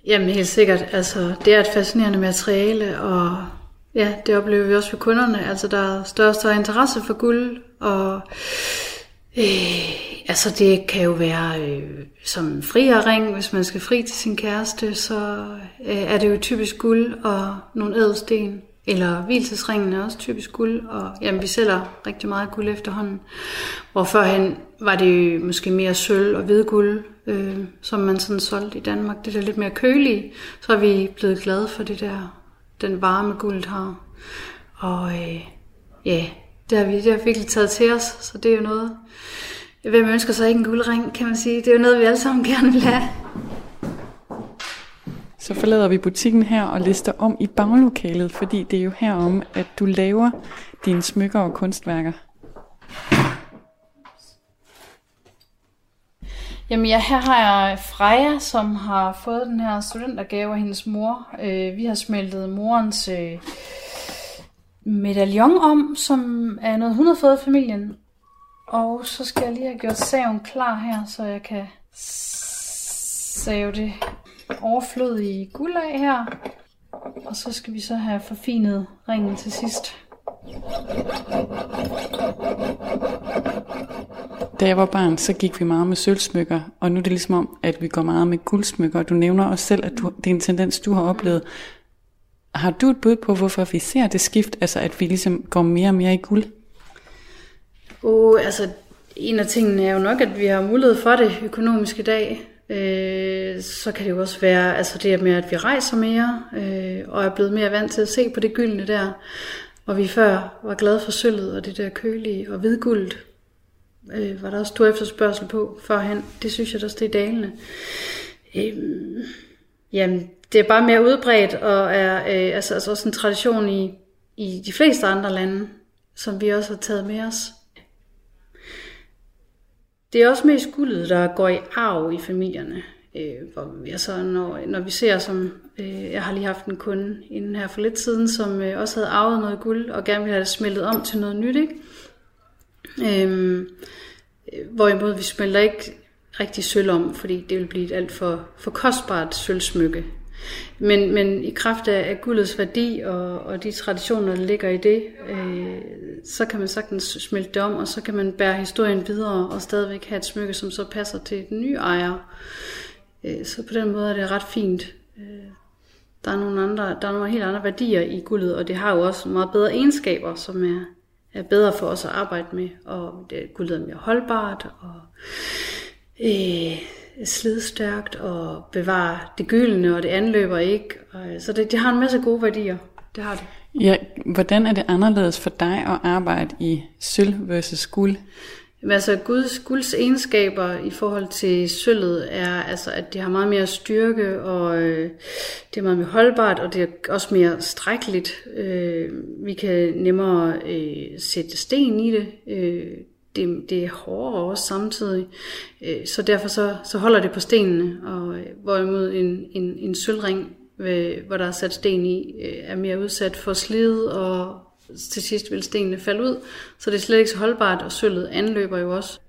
Jamen helt sikkert. Altså, det er et fascinerende materiale, og ja, det oplever vi også for kunderne. Altså, der er større og større interesse for guld, og Øh, altså det kan jo være øh, som friere ring, hvis man skal fri til sin kæreste, så øh, er det jo typisk guld og nogle ædelsten. Eller hvilesesringen er også typisk guld, og jamen, vi sælger rigtig meget guld efterhånden. Hvor førhen var det måske mere sølv og hvidguld, øh, som man sådan solgte i Danmark. Det der lidt mere kølige, så er vi blevet glade for det der, den varme guld har. Og øh, ja, det har vi det har virkelig taget til os, så det er jo noget, hvem ønsker sig ikke en guldring, kan man sige. Det er jo noget, vi alle sammen gerne vil have. Så forlader vi butikken her og lister om i baglokalet, fordi det er jo herom, at du laver dine smykker og kunstværker. Jamen ja, her har jeg Freja, som har fået den her studentergave af hendes mor. Øh, vi har smeltet morens øh, medaljon om, som er noget, hun har fået af familien. Og så skal jeg lige have gjort saven klar her, så jeg kan save det overflødige guld af her. Og så skal vi så have forfinet ringen til sidst. Da jeg var barn, så gik vi meget med sølvsmykker, og nu er det ligesom om, at vi går meget med guldsmykker. Du nævner også selv, at du, det er en tendens, du har oplevet. Har du et bud på, hvorfor vi ser det skift, altså at vi ligesom går mere og mere i guld? Uh, altså, en af tingene er jo nok, at vi har mulighed for det økonomisk i dag. Øh, så kan det jo også være altså det med, at vi rejser mere, øh, og er blevet mere vant til at se på det gyldne der. hvor vi før var glade for sølvet og det der kølige og hvidguld, Øh, var der også stor efterspørgsel på førhen. Det synes jeg der er dalende. Øh, jamen, det er bare mere udbredt, og er øh, altså, altså også en tradition i, i de fleste andre lande, som vi også har taget med os. Det er også mest guldet, der går i arv i familierne. Øh, hvor, altså, når, når vi ser som, øh, jeg har lige haft en kunde inden her for lidt siden, som øh, også havde arvet noget guld, og gerne ville have det smeltet om til noget nyt. Ikke? Øhm, øh, hvorimod vi smelter ikke rigtig sølv om, fordi det vil blive et alt for, for kostbart sølvsmykke. Men, men i kraft af, af guldets værdi og, og de traditioner, der ligger i det, øh, så kan man sagtens smelte det om, og så kan man bære historien videre og stadigvæk have et smykke, som så passer til den nye ejer. Øh, så på den måde er det ret fint. Øh, der er nogle, andre, der er nogle helt andre værdier i guldet, og det har jo også meget bedre egenskaber, som er, er bedre for os at arbejde med. Og det, guldet er mere holdbart, og øh, slidstærkt og bevare det gyldne, og det anløber ikke. Så det, det har en masse gode værdier. Det har det. Ja, hvordan er det anderledes for dig at arbejde i sølv versus guld? Jamen, altså Guds, Guds egenskaber i forhold til sølvet er, altså, at det har meget mere styrke, og øh, det er meget mere holdbart, og det er også mere strækkeligt. Øh, vi kan nemmere øh, sætte sten i det. Øh, det, det er hårdere også samtidig. Øh, så derfor så, så holder det på stenene, og øh, hvorimod en, en, en sølvring, øh, hvor der er sat sten i, er mere udsat for slid, og til sidst vil stenene falde ud. Så det er slet ikke så holdbart, og sølvet anløber jo også.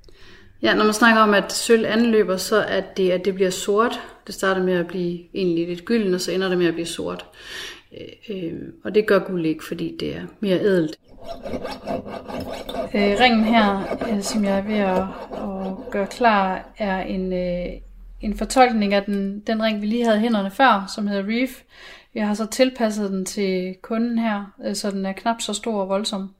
Ja, når man snakker om, at sølv anløber, så er det, at det bliver sort. Det starter med at blive egentlig lidt gylden, og så ender det med at blive sort. Øh, og det gør guld ikke, fordi det er mere ædelt. Øh, ringen her, øh, som jeg er ved at, at gøre klar, er en, øh, en fortolkning af den, den ring, vi lige havde hænderne før, som hedder Reef. Jeg har så tilpasset den til kunden her, øh, så den er knap så stor og voldsom.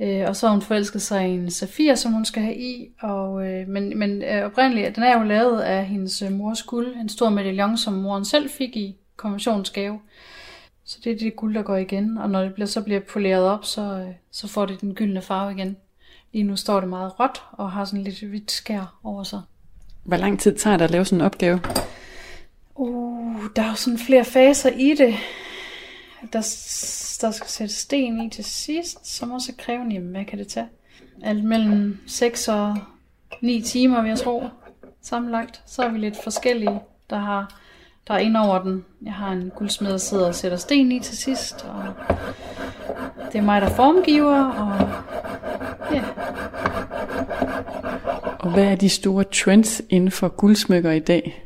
Øh, og så har hun forelsket sig i en safir, som hun skal have i. Og, øh, men men øh, oprindeligt, den er jo lavet af hendes øh, mors guld. En stor medaljon, som moren selv fik i konfirmationsgave. Så det er det guld, der går igen, og når det bliver, så bliver poleret op, så, øh, så får det den gyldne farve igen. Lige nu står det meget råt og har sådan lidt hvidt skær over sig. Hvor lang tid tager det at lave sådan en opgave? Uh, der er jo sådan flere faser i det. Der, der skal sættes sten i til sidst, som også er krævende. Jamen, hvad kan det tage? Alt mellem 6 og 9 timer, vil jeg tro, sammenlagt. Så er vi lidt forskellige, der har der er ind over den. Jeg har en guldsmed, der sidder og sætter sten i til sidst. Og det er mig, der formgiver. Og ja. Og hvad er de store trends inden for guldsmykker i dag?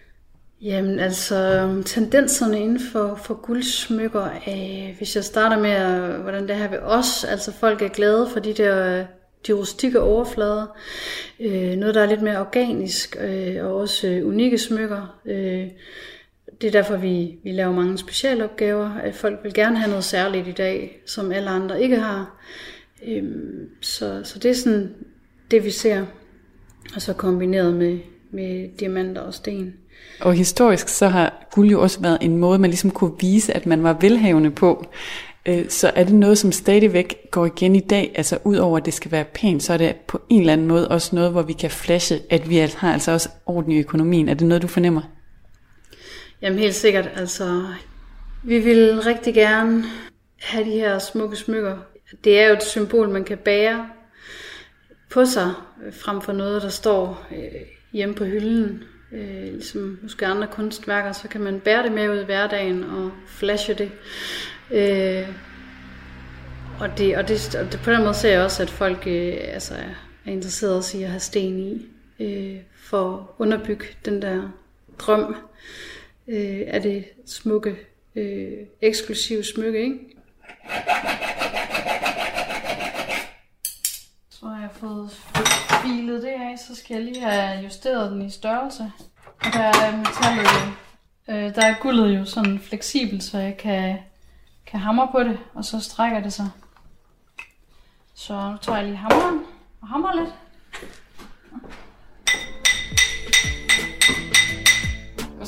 Jamen altså, tendenserne inden for, for guldsmykker, øh, hvis jeg starter med, hvordan det her ved os, altså folk er glade for de der de rustikke overflader. Øh, noget, der er lidt mere organisk, øh, og også øh, unikke smykker. Øh, det er derfor, vi, vi laver mange specialopgaver. At folk vil gerne have noget særligt i dag, som alle andre ikke har. Øhm, så, så det er sådan det, vi ser. Og så kombineret med, med diamanter og sten. Og historisk så har guld jo også været en måde, man ligesom kunne vise, at man var velhavende på. Øh, så er det noget, som stadigvæk går igen i dag, altså udover at det skal være pænt, så er det på en eller anden måde også noget, hvor vi kan flashe, at vi har altså også orden i økonomien. Er det noget, du fornemmer? Jamen helt sikkert, altså vi vil rigtig gerne have de her smukke smykker. Det er jo et symbol, man kan bære på sig, øh, frem for noget, der står øh, hjemme på hylden øh, ligesom måske andre kunstværker, så kan man bære det med ud i hverdagen og flashe det. Øh, og, det, og, det, og det, på den måde ser jeg også, at folk øh, altså, er interesseret i at have sten i, øh, for at underbygge den der drøm øh, af det smukke, øh, eksklusive smykke, ikke? Så har jeg fået filet det af, så skal jeg lige have justeret den i størrelse. Og der er metallet jo, øh, der er guldet jo sådan fleksibelt, så jeg kan, kan hamre på det, og så strækker det sig. Så nu tager jeg lige hammeren og hamrer lidt.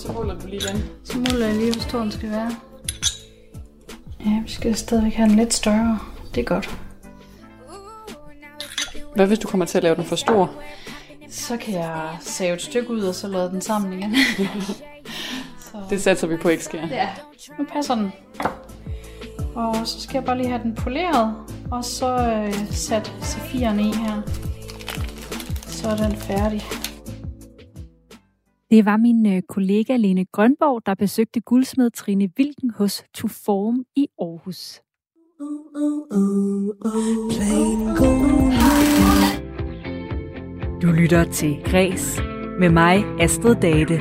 Så måler du lige den. Så måler jeg lige, hvor stor den skal være. Ja, vi skal stadigvæk have den lidt større. Det er godt. Hvad hvis du kommer til at lave den for stor? Så kan jeg save et stykke ud, og så lade den sammen igen. så... Det satser vi på ikke sker. Ja, nu passer den. Og så skal jeg bare lige have den poleret, og så øh, sat safiren i her. Så er den færdig. Det var min øh, kollega Lene Grønborg, der besøgte guldsmed Trine Vilken hos Tuform i Aarhus. Du lytter til Græs med mig, Astrid Date.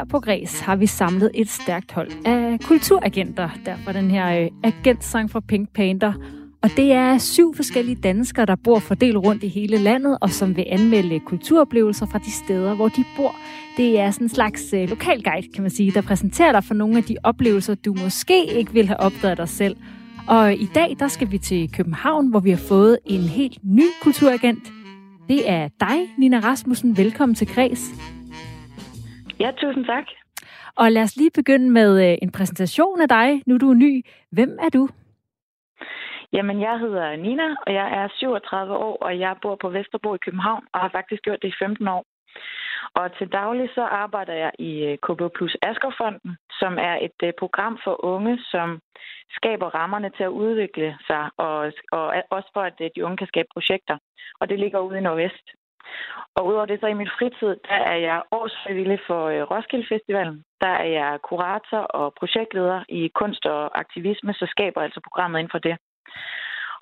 Her på Græs har vi samlet et stærkt hold af kulturagenter. Derfor den her øh, agentsang fra Pink Panther – og det er syv forskellige danskere, der bor fordelt rundt i hele landet, og som vil anmelde kulturoplevelser fra de steder, hvor de bor. Det er sådan en slags øh, lokalguide, kan man sige, der præsenterer dig for nogle af de oplevelser, du måske ikke vil have opdaget dig selv. Og i dag, der skal vi til København, hvor vi har fået en helt ny kulturagent. Det er dig, Nina Rasmussen. Velkommen til Græs. Ja, tusind tak. Og lad os lige begynde med øh, en præsentation af dig. Nu er du ny. Hvem er du? Jamen, jeg hedder Nina, og jeg er 37 år, og jeg bor på Vesterbro i København, og har faktisk gjort det i 15 år. Og til daglig så arbejder jeg i øh, KB Plus Askerfonden, som er et øh, program for unge, som skaber rammerne til at udvikle sig, og, og også for, at de unge kan skabe projekter. Og det ligger ude i Nordvest. Og udover det så i min fritid, der er jeg årsfrivillig for Roskilde Festivalen. Der er jeg kurator og projektleder i kunst og aktivisme, så skaber altså programmet inden for det.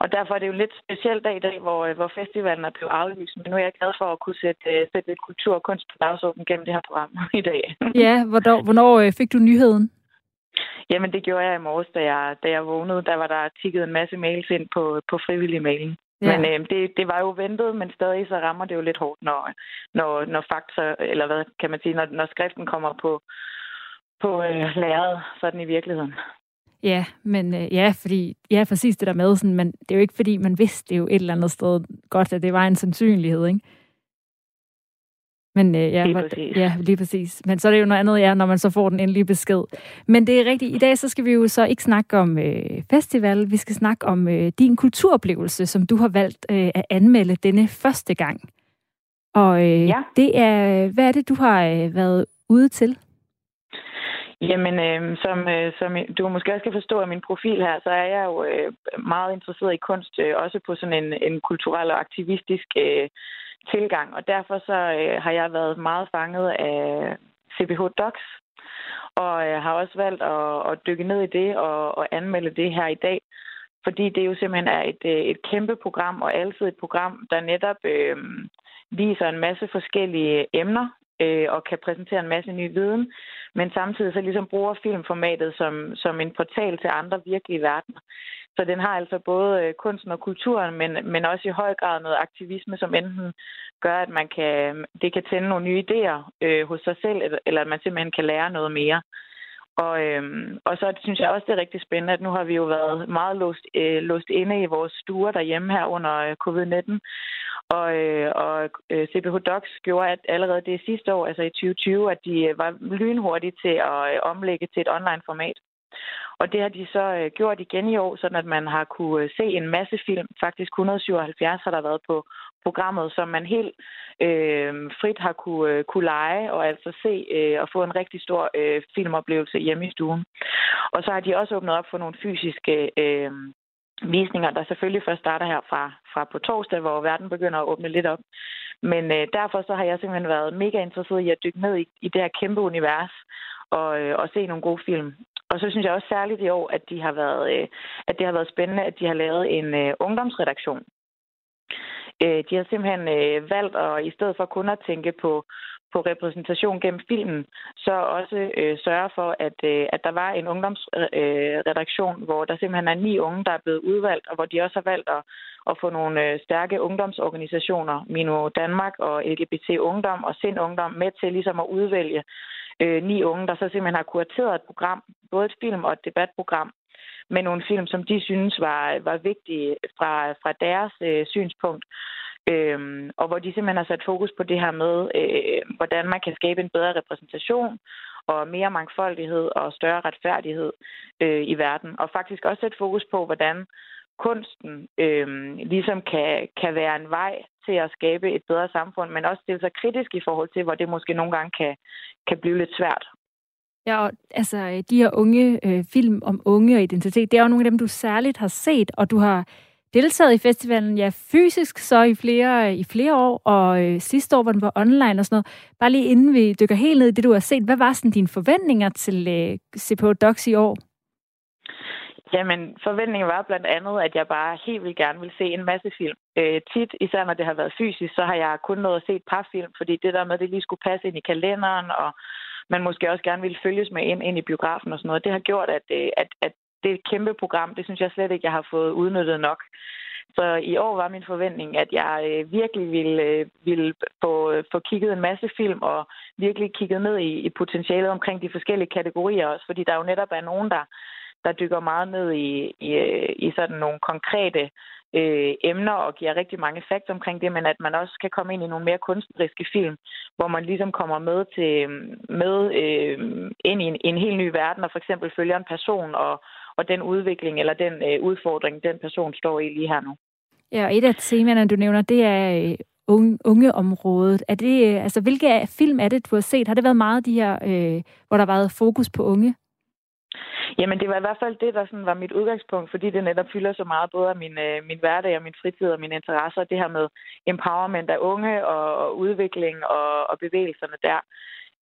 Og derfor er det jo en lidt speciel dag i dag, hvor, øh, hvor festivalen er blevet aflyst. Men nu er jeg glad for at kunne sætte, øh, sætte lidt kultur og kunst på dagsordenen gennem det her program i dag. Ja, hvornår, hvornår øh, fik du nyheden? Jamen, det gjorde jeg i morges, da jeg, da jeg vågnede. Der var der tikket en masse mails ind på, på frivillig mailen. Ja. Men øh, det, det var jo ventet, men stadig så rammer det jo lidt hårdt, når, når, når fakta, eller hvad kan man sige, når, når skriften kommer på, på øh, lærret, sådan i virkeligheden. Ja, men øh, ja, fordi, ja, præcis det der med, sådan, men det er jo ikke fordi, man vidste det jo et eller andet sted godt, at det var en sandsynlighed, ikke? Men øh, ja, lige præcis. ja, lige præcis. Men så er det jo noget andet, ja, når man så får den endelige besked. Men det er rigtigt. I dag så skal vi jo så ikke snakke om øh, festival. Vi skal snakke om øh, din kulturoplevelse, som du har valgt øh, at anmelde denne første gang. Og øh, ja. det er, hvad er det, du har øh, været ude til? Jamen, øh, som, øh, som du måske også kan forstå af min profil her, så er jeg jo øh, meget interesseret i kunst, øh, også på sådan en, en kulturel og aktivistisk øh, tilgang. Og derfor så øh, har jeg været meget fanget af CBH Docs, og øh, har også valgt at, at dykke ned i det og, og anmelde det her i dag. fordi det jo simpelthen er et, øh, et kæmpe program, og altid et program, der netop øh, viser en masse forskellige emner, øh, og kan præsentere en masse ny viden, men samtidig så ligesom bruger filmformatet som, som en portal til andre virkelige verdener. Så den har altså både øh, kunsten og kulturen, men, men også i høj grad noget aktivisme, som enten gør, at man kan, det kan tænde nogle nye idéer øh, hos sig selv, eller at man simpelthen kan lære noget mere. Og, øhm, og så synes jeg også, det er rigtig spændende, at nu har vi jo været meget låst, øh, låst inde i vores stuer derhjemme her under øh, covid-19. Og, øh, og øh, Docs gjorde at allerede det sidste år, altså i 2020, at de øh, var lynhurtige til at øh, omlægge til et online format. Og det har de så øh, gjort igen i år, sådan at man har kunne øh, se en masse film. Faktisk 177 har der været på programmet, som man helt øh, frit har kunne, øh, kunne lege og altså se øh, og få en rigtig stor øh, filmoplevelse hjemme i stuen. Og så har de også åbnet op for nogle fysiske øh, visninger, der selvfølgelig først starter her fra, fra på torsdag, hvor verden begynder at åbne lidt op. Men øh, derfor så har jeg simpelthen været mega interesseret i at dykke ned i, i det her kæmpe univers og, øh, og se nogle gode film. Og så synes jeg også særligt i år, at, de har været, øh, at det har været spændende, at de har lavet en øh, ungdomsredaktion. Øh, de har simpelthen øh, valgt at i stedet for kun at tænke på, på repræsentation gennem filmen, så også øh, sørge for, at, øh, at der var en ungdomsredaktion, øh, hvor der simpelthen er ni unge, der er blevet udvalgt, og hvor de også har valgt at, at få nogle øh, stærke ungdomsorganisationer, Mino Danmark og LGBT Ungdom og Sind Ungdom, med til ligesom at udvælge øh, ni unge, der så simpelthen har kurateret et program, både et film og et debatprogram, med nogle film, som de synes var, var vigtige fra, fra deres øh, synspunkt. Øhm, og hvor de simpelthen har sat fokus på det her med, øh, hvordan man kan skabe en bedre repræsentation og mere mangfoldighed og større retfærdighed øh, i verden. Og faktisk også sætte fokus på, hvordan kunsten øh, ligesom kan, kan være en vej til at skabe et bedre samfund, men også stille sig kritisk i forhold til, hvor det måske nogle gange kan, kan blive lidt svært. Ja, og altså de her unge øh, film om unge og identitet, det er jo nogle af dem, du særligt har set, og du har deltaget i festivalen, ja, fysisk så i flere, i flere år, og øh, sidste år, hvor den var online og sådan noget. Bare lige inden vi dykker helt ned i det, du har set, hvad var sådan dine forventninger til øh, CPO Docs i år? Jamen, forventningen var blandt andet, at jeg bare helt vildt gerne vil se en masse film. Øh, tit, især når det har været fysisk, så har jeg kun nået at se et par film, fordi det der med, at det lige skulle passe ind i kalenderen, og man måske også gerne ville følges med ind, ind i biografen og sådan noget, det har gjort, at, øh, at, at det er et kæmpe program. Det synes jeg slet ikke, jeg har fået udnyttet nok. Så i år var min forventning, at jeg øh, virkelig ville, øh, ville få, øh, få kigget en masse film og virkelig kigget ned i, i potentialet omkring de forskellige kategorier også, fordi der jo netop er nogen, der, der dykker meget ned i, i, i sådan nogle konkrete øh, emner og giver rigtig mange facts omkring det, men at man også kan komme ind i nogle mere kunstneriske film, hvor man ligesom kommer med til med øh, ind i en, en helt ny verden og for eksempel følger en person og, og den udvikling eller den øh, udfordring, den person står i lige her nu. Ja, og et af temaerne, du nævner, det er øh, unge, ungeområdet. Er det, øh, altså, hvilke film er det, du har set? Har det været meget de her, øh, hvor der har været fokus på unge? Jamen, det var i hvert fald det, der sådan var mit udgangspunkt, fordi det netop fylder så meget både af min, øh, min hverdag og min fritid og mine interesser. Det her med empowerment af unge og, og udvikling og, og bevægelserne der.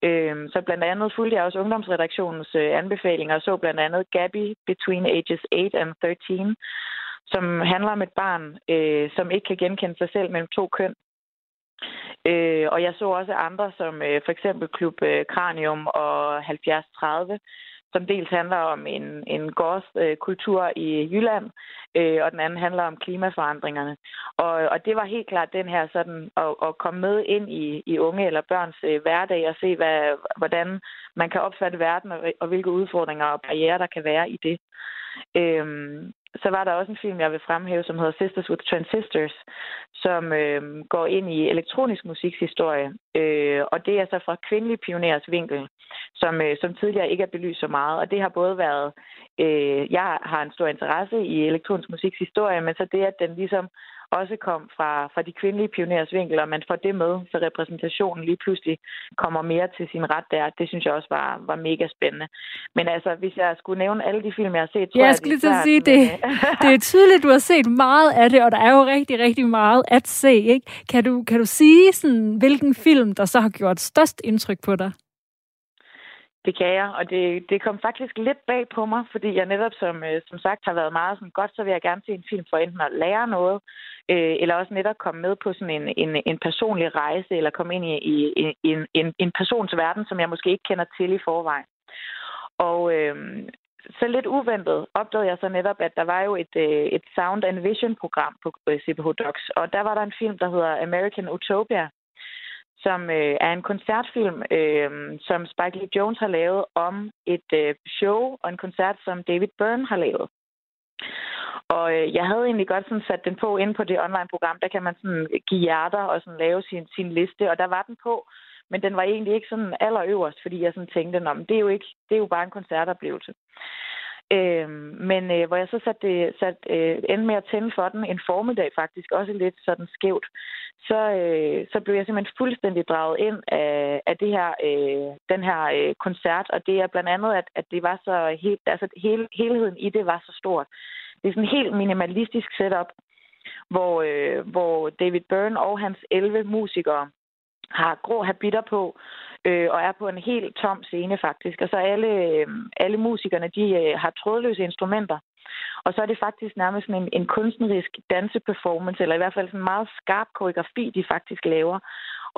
Øhm, så blandt andet fulgte jeg også ungdomsredaktionens øh, anbefalinger og så blandt andet Gabby Between Ages 8 and 13, som handler om et barn, øh, som ikke kan genkende sig selv mellem to køn. Øh, og jeg så også andre, som øh, for eksempel Klub øh, Kranium og 7030, som dels handler om en, en gårdskultur øh, i Jylland, øh, og den anden handler om klimaforandringerne. Og, og det var helt klart den her sådan at, at komme med ind i, i unge eller børns øh, hverdag og se, hvad, hvordan man kan opfatte verden og, og hvilke udfordringer og barriere der kan være i det. Øhm, så var der også en film, jeg vil fremhæve, som hedder Sisters with Transistors, som øh, går ind i elektronisk musikshistorie. Øh, og det er så fra kvindelige pioneres vinkel, som, øh, som tidligere ikke er belyst så meget. Og det har både været, øh, jeg har en stor interesse i elektronisk musikshistorie, men så det, at den ligesom også kom fra, fra de kvindelige pionerers vinkel, og man får det med, så repræsentationen lige pludselig kommer mere til sin ret der. Det synes jeg også var, var mega spændende. Men altså, hvis jeg skulle nævne alle de film, jeg har set, tror ja, jeg, jeg skulle lige sige, det, det er tydeligt, du har set meget af det, og der er jo rigtig, rigtig meget at se. Ikke? Kan, du, kan du sige, sådan, hvilken film, der så har gjort størst indtryk på dig? Det kan jeg, og det, det kom faktisk lidt bag på mig, fordi jeg netop som, øh, som sagt har været meget sådan, godt, så vil jeg gerne se en film for enten at lære noget, øh, eller også netop komme med på sådan en, en, en personlig rejse, eller komme ind i, i, i en, en, en persons verden, som jeg måske ikke kender til i forvejen. Og øh, så lidt uventet opdagede jeg så netop, at der var jo et, øh, et Sound and Vision-program på øh, CPH Docs, og der var der en film, der hedder American Utopia, som øh, er en koncertfilm, øh, som Spike Lee Jones har lavet om et øh, show og en koncert, som David Byrne har lavet. Og øh, jeg havde egentlig godt sådan sat den på ind på det online-program. Der kan man sådan give hjerter og sådan lave sin, sin liste, og der var den på. Men den var egentlig ikke sådan allerøverst, fordi jeg sådan tænkte, Nå, det er jo ikke, det er jo bare en koncertoplevelse. Øh, men øh, hvor jeg så satte, det, sat, øh, endte med at tænde for den en formiddag faktisk, også lidt sådan skævt, så, øh, så blev jeg simpelthen fuldstændig draget ind af, af det her, øh, den her øh, koncert, og det er blandt andet, at, at det var så helt, altså hele, helheden i det var så stort. Det er sådan en helt minimalistisk setup, hvor, øh, hvor David Byrne og hans 11 musikere har grå habiter på, øh, og er på en helt tom scene faktisk. Og så alle, øh, alle musikerne, de øh, har trådløse instrumenter. Og så er det faktisk nærmest en, en kunstnerisk danseperformance, eller i hvert fald sådan en meget skarp koreografi, de faktisk laver.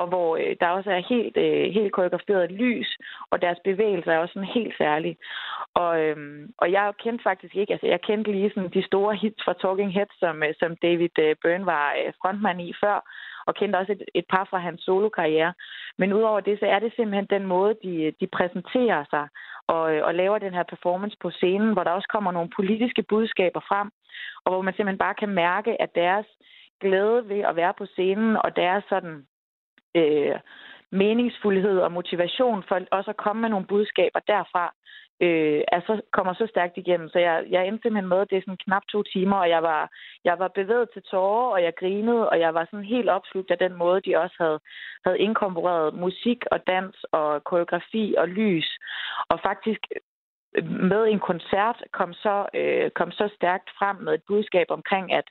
Og hvor øh, der også er helt, øh, helt koreograferet lys, og deres bevægelser er også sådan helt særlige. Og, øhm, og jeg kendte faktisk ikke, altså jeg kendte lige sådan de store hits fra Talking Heads, som, øh, som David øh, Byrne var øh, frontmand i før, og kendte også et, et par fra hans solokarriere. Men udover det, så er det simpelthen den måde, de, de præsenterer sig og, og laver den her performance på scenen, hvor der også kommer nogle politiske budskaber frem, og hvor man simpelthen bare kan mærke, at deres glæde ved at være på scenen, og deres sådan øh, meningsfuldhed og motivation for også at komme med nogle budskaber derfra, øh, altså kommer så stærkt igennem. Så jeg, jeg endte simpelthen med, at det er sådan knap to timer, og jeg var, jeg var bevæget til tårer, og jeg grinede, og jeg var sådan helt opslugt af den måde, de også havde, havde inkorporeret musik og dans og koreografi og lys. Og faktisk med en koncert kom så, øh, kom så stærkt frem med et budskab omkring, at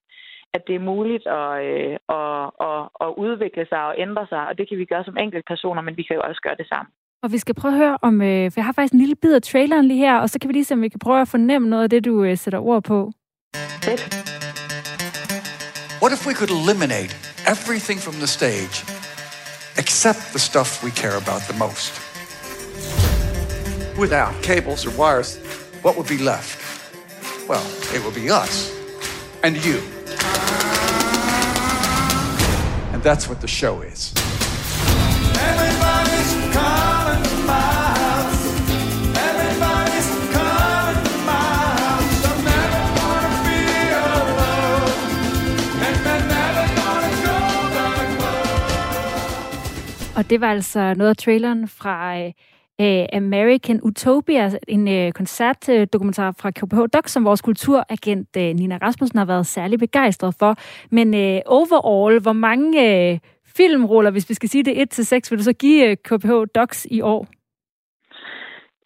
at det er muligt at, øh, at, at, at udvikle sig og ændre sig, og det kan vi gøre som enkeltpersoner, men vi kan jo også gøre det sammen. Og vi skal prøve at høre om, øh, for jeg har faktisk en lille bid af traileren lige her, og så kan vi lige se, om vi kan prøve at fornemme noget af det, du øh, sætter ord på. Fedt. What if we could eliminate everything from the stage except the stuff we care about the most? Without cables or wires, what would be left? Well, it would be us and you. And that's what the show is. Og det var altså noget af traileren fra øh, øh American Utopia, en øh, koncertdokumentar fra KPH Doc, som vores kulturagent øh, Nina Rasmussen har været særlig begejstret for. Men øh, overall, hvor mange øh, filmroller, hvis vi skal sige det 1-6, vil du så give øh, KPH Docs i år?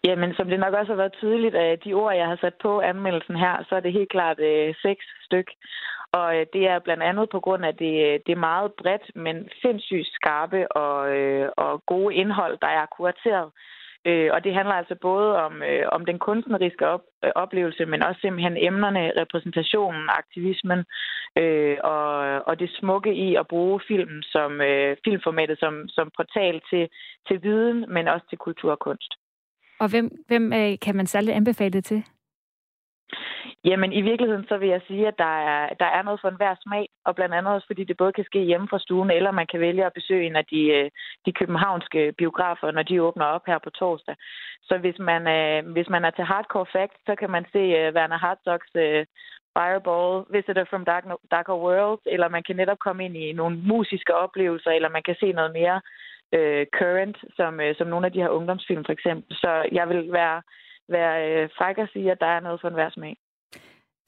Jamen, som det nok også har været tydeligt af de ord, jeg har sat på anmeldelsen her, så er det helt klart øh, seks styk. Og øh, det er blandt andet på grund af det, øh, det er meget bredt, men sindssygt skarpe og, øh, og gode indhold, der er kurateret. Øh, og det handler altså både om, øh, om den kunstneriske op, øh, oplevelse, men også simpelthen emnerne, repræsentationen, aktivismen øh, og, og det smukke i at bruge filmen som øh, filmformatet som, som portal til, til viden, men også til kultur og kunst. Og hvem, hvem øh, kan man særligt anbefale det til? Jamen, i virkeligheden så vil jeg sige, at der er, der er noget for enhver smag, og blandt andet også fordi det både kan ske hjemme fra stuen, eller man kan vælge at besøge en af de, øh, de københavnske biografer, når de åbner op her på torsdag. Så hvis man, øh, hvis man er til hardcore fact, så kan man se øh, Werner Herzogs øh, Fireball, Visitor from Dark, Darker Worlds, eller man kan netop komme ind i nogle musiske oplevelser, eller man kan se noget mere øh, current, som, øh, som nogle af de her ungdomsfilm for eksempel. Så jeg vil være, være øh, fræk at sige, at der er noget for enhver smag.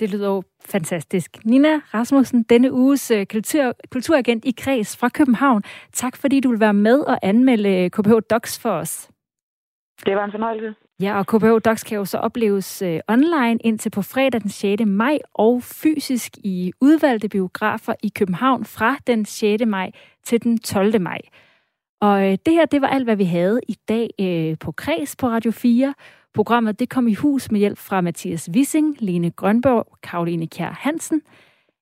Det lyder jo fantastisk. Nina Rasmussen, denne uges øh, kultur, kulturagent i Kreds fra København. Tak fordi du vil være med og anmelde KPH Docs for os. Det var en fornøjelse. Ja, og KPH Docs kan jo så opleves uh, online indtil på fredag den 6. maj og fysisk i udvalgte biografer i København fra den 6. maj til den 12. maj. Og øh, det her, det var alt, hvad vi havde i dag øh, på Kreds på Radio 4. Programmet det kom i hus med hjælp fra Mathias Wissing, Lene Grønborg, Karoline Kjær Hansen.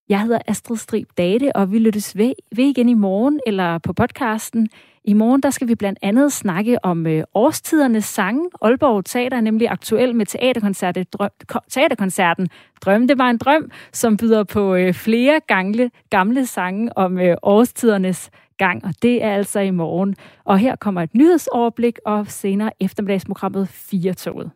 Jeg hedder Astrid Strib Date, og vi lyttes ved, ved igen i morgen eller på podcasten. I morgen der skal vi blandt andet snakke om øh, årstidernes sange. Aalborg Teater er nemlig aktuel med teaterkoncerten, drøm, teaterkoncerten Drøm, det var en drøm, som byder på øh, flere gamle, gamle sange om øh, årstidernes gang, og det er altså i morgen. Og her kommer et nyhedsoverblik, og senere eftermiddagsprogrammet 4-toget.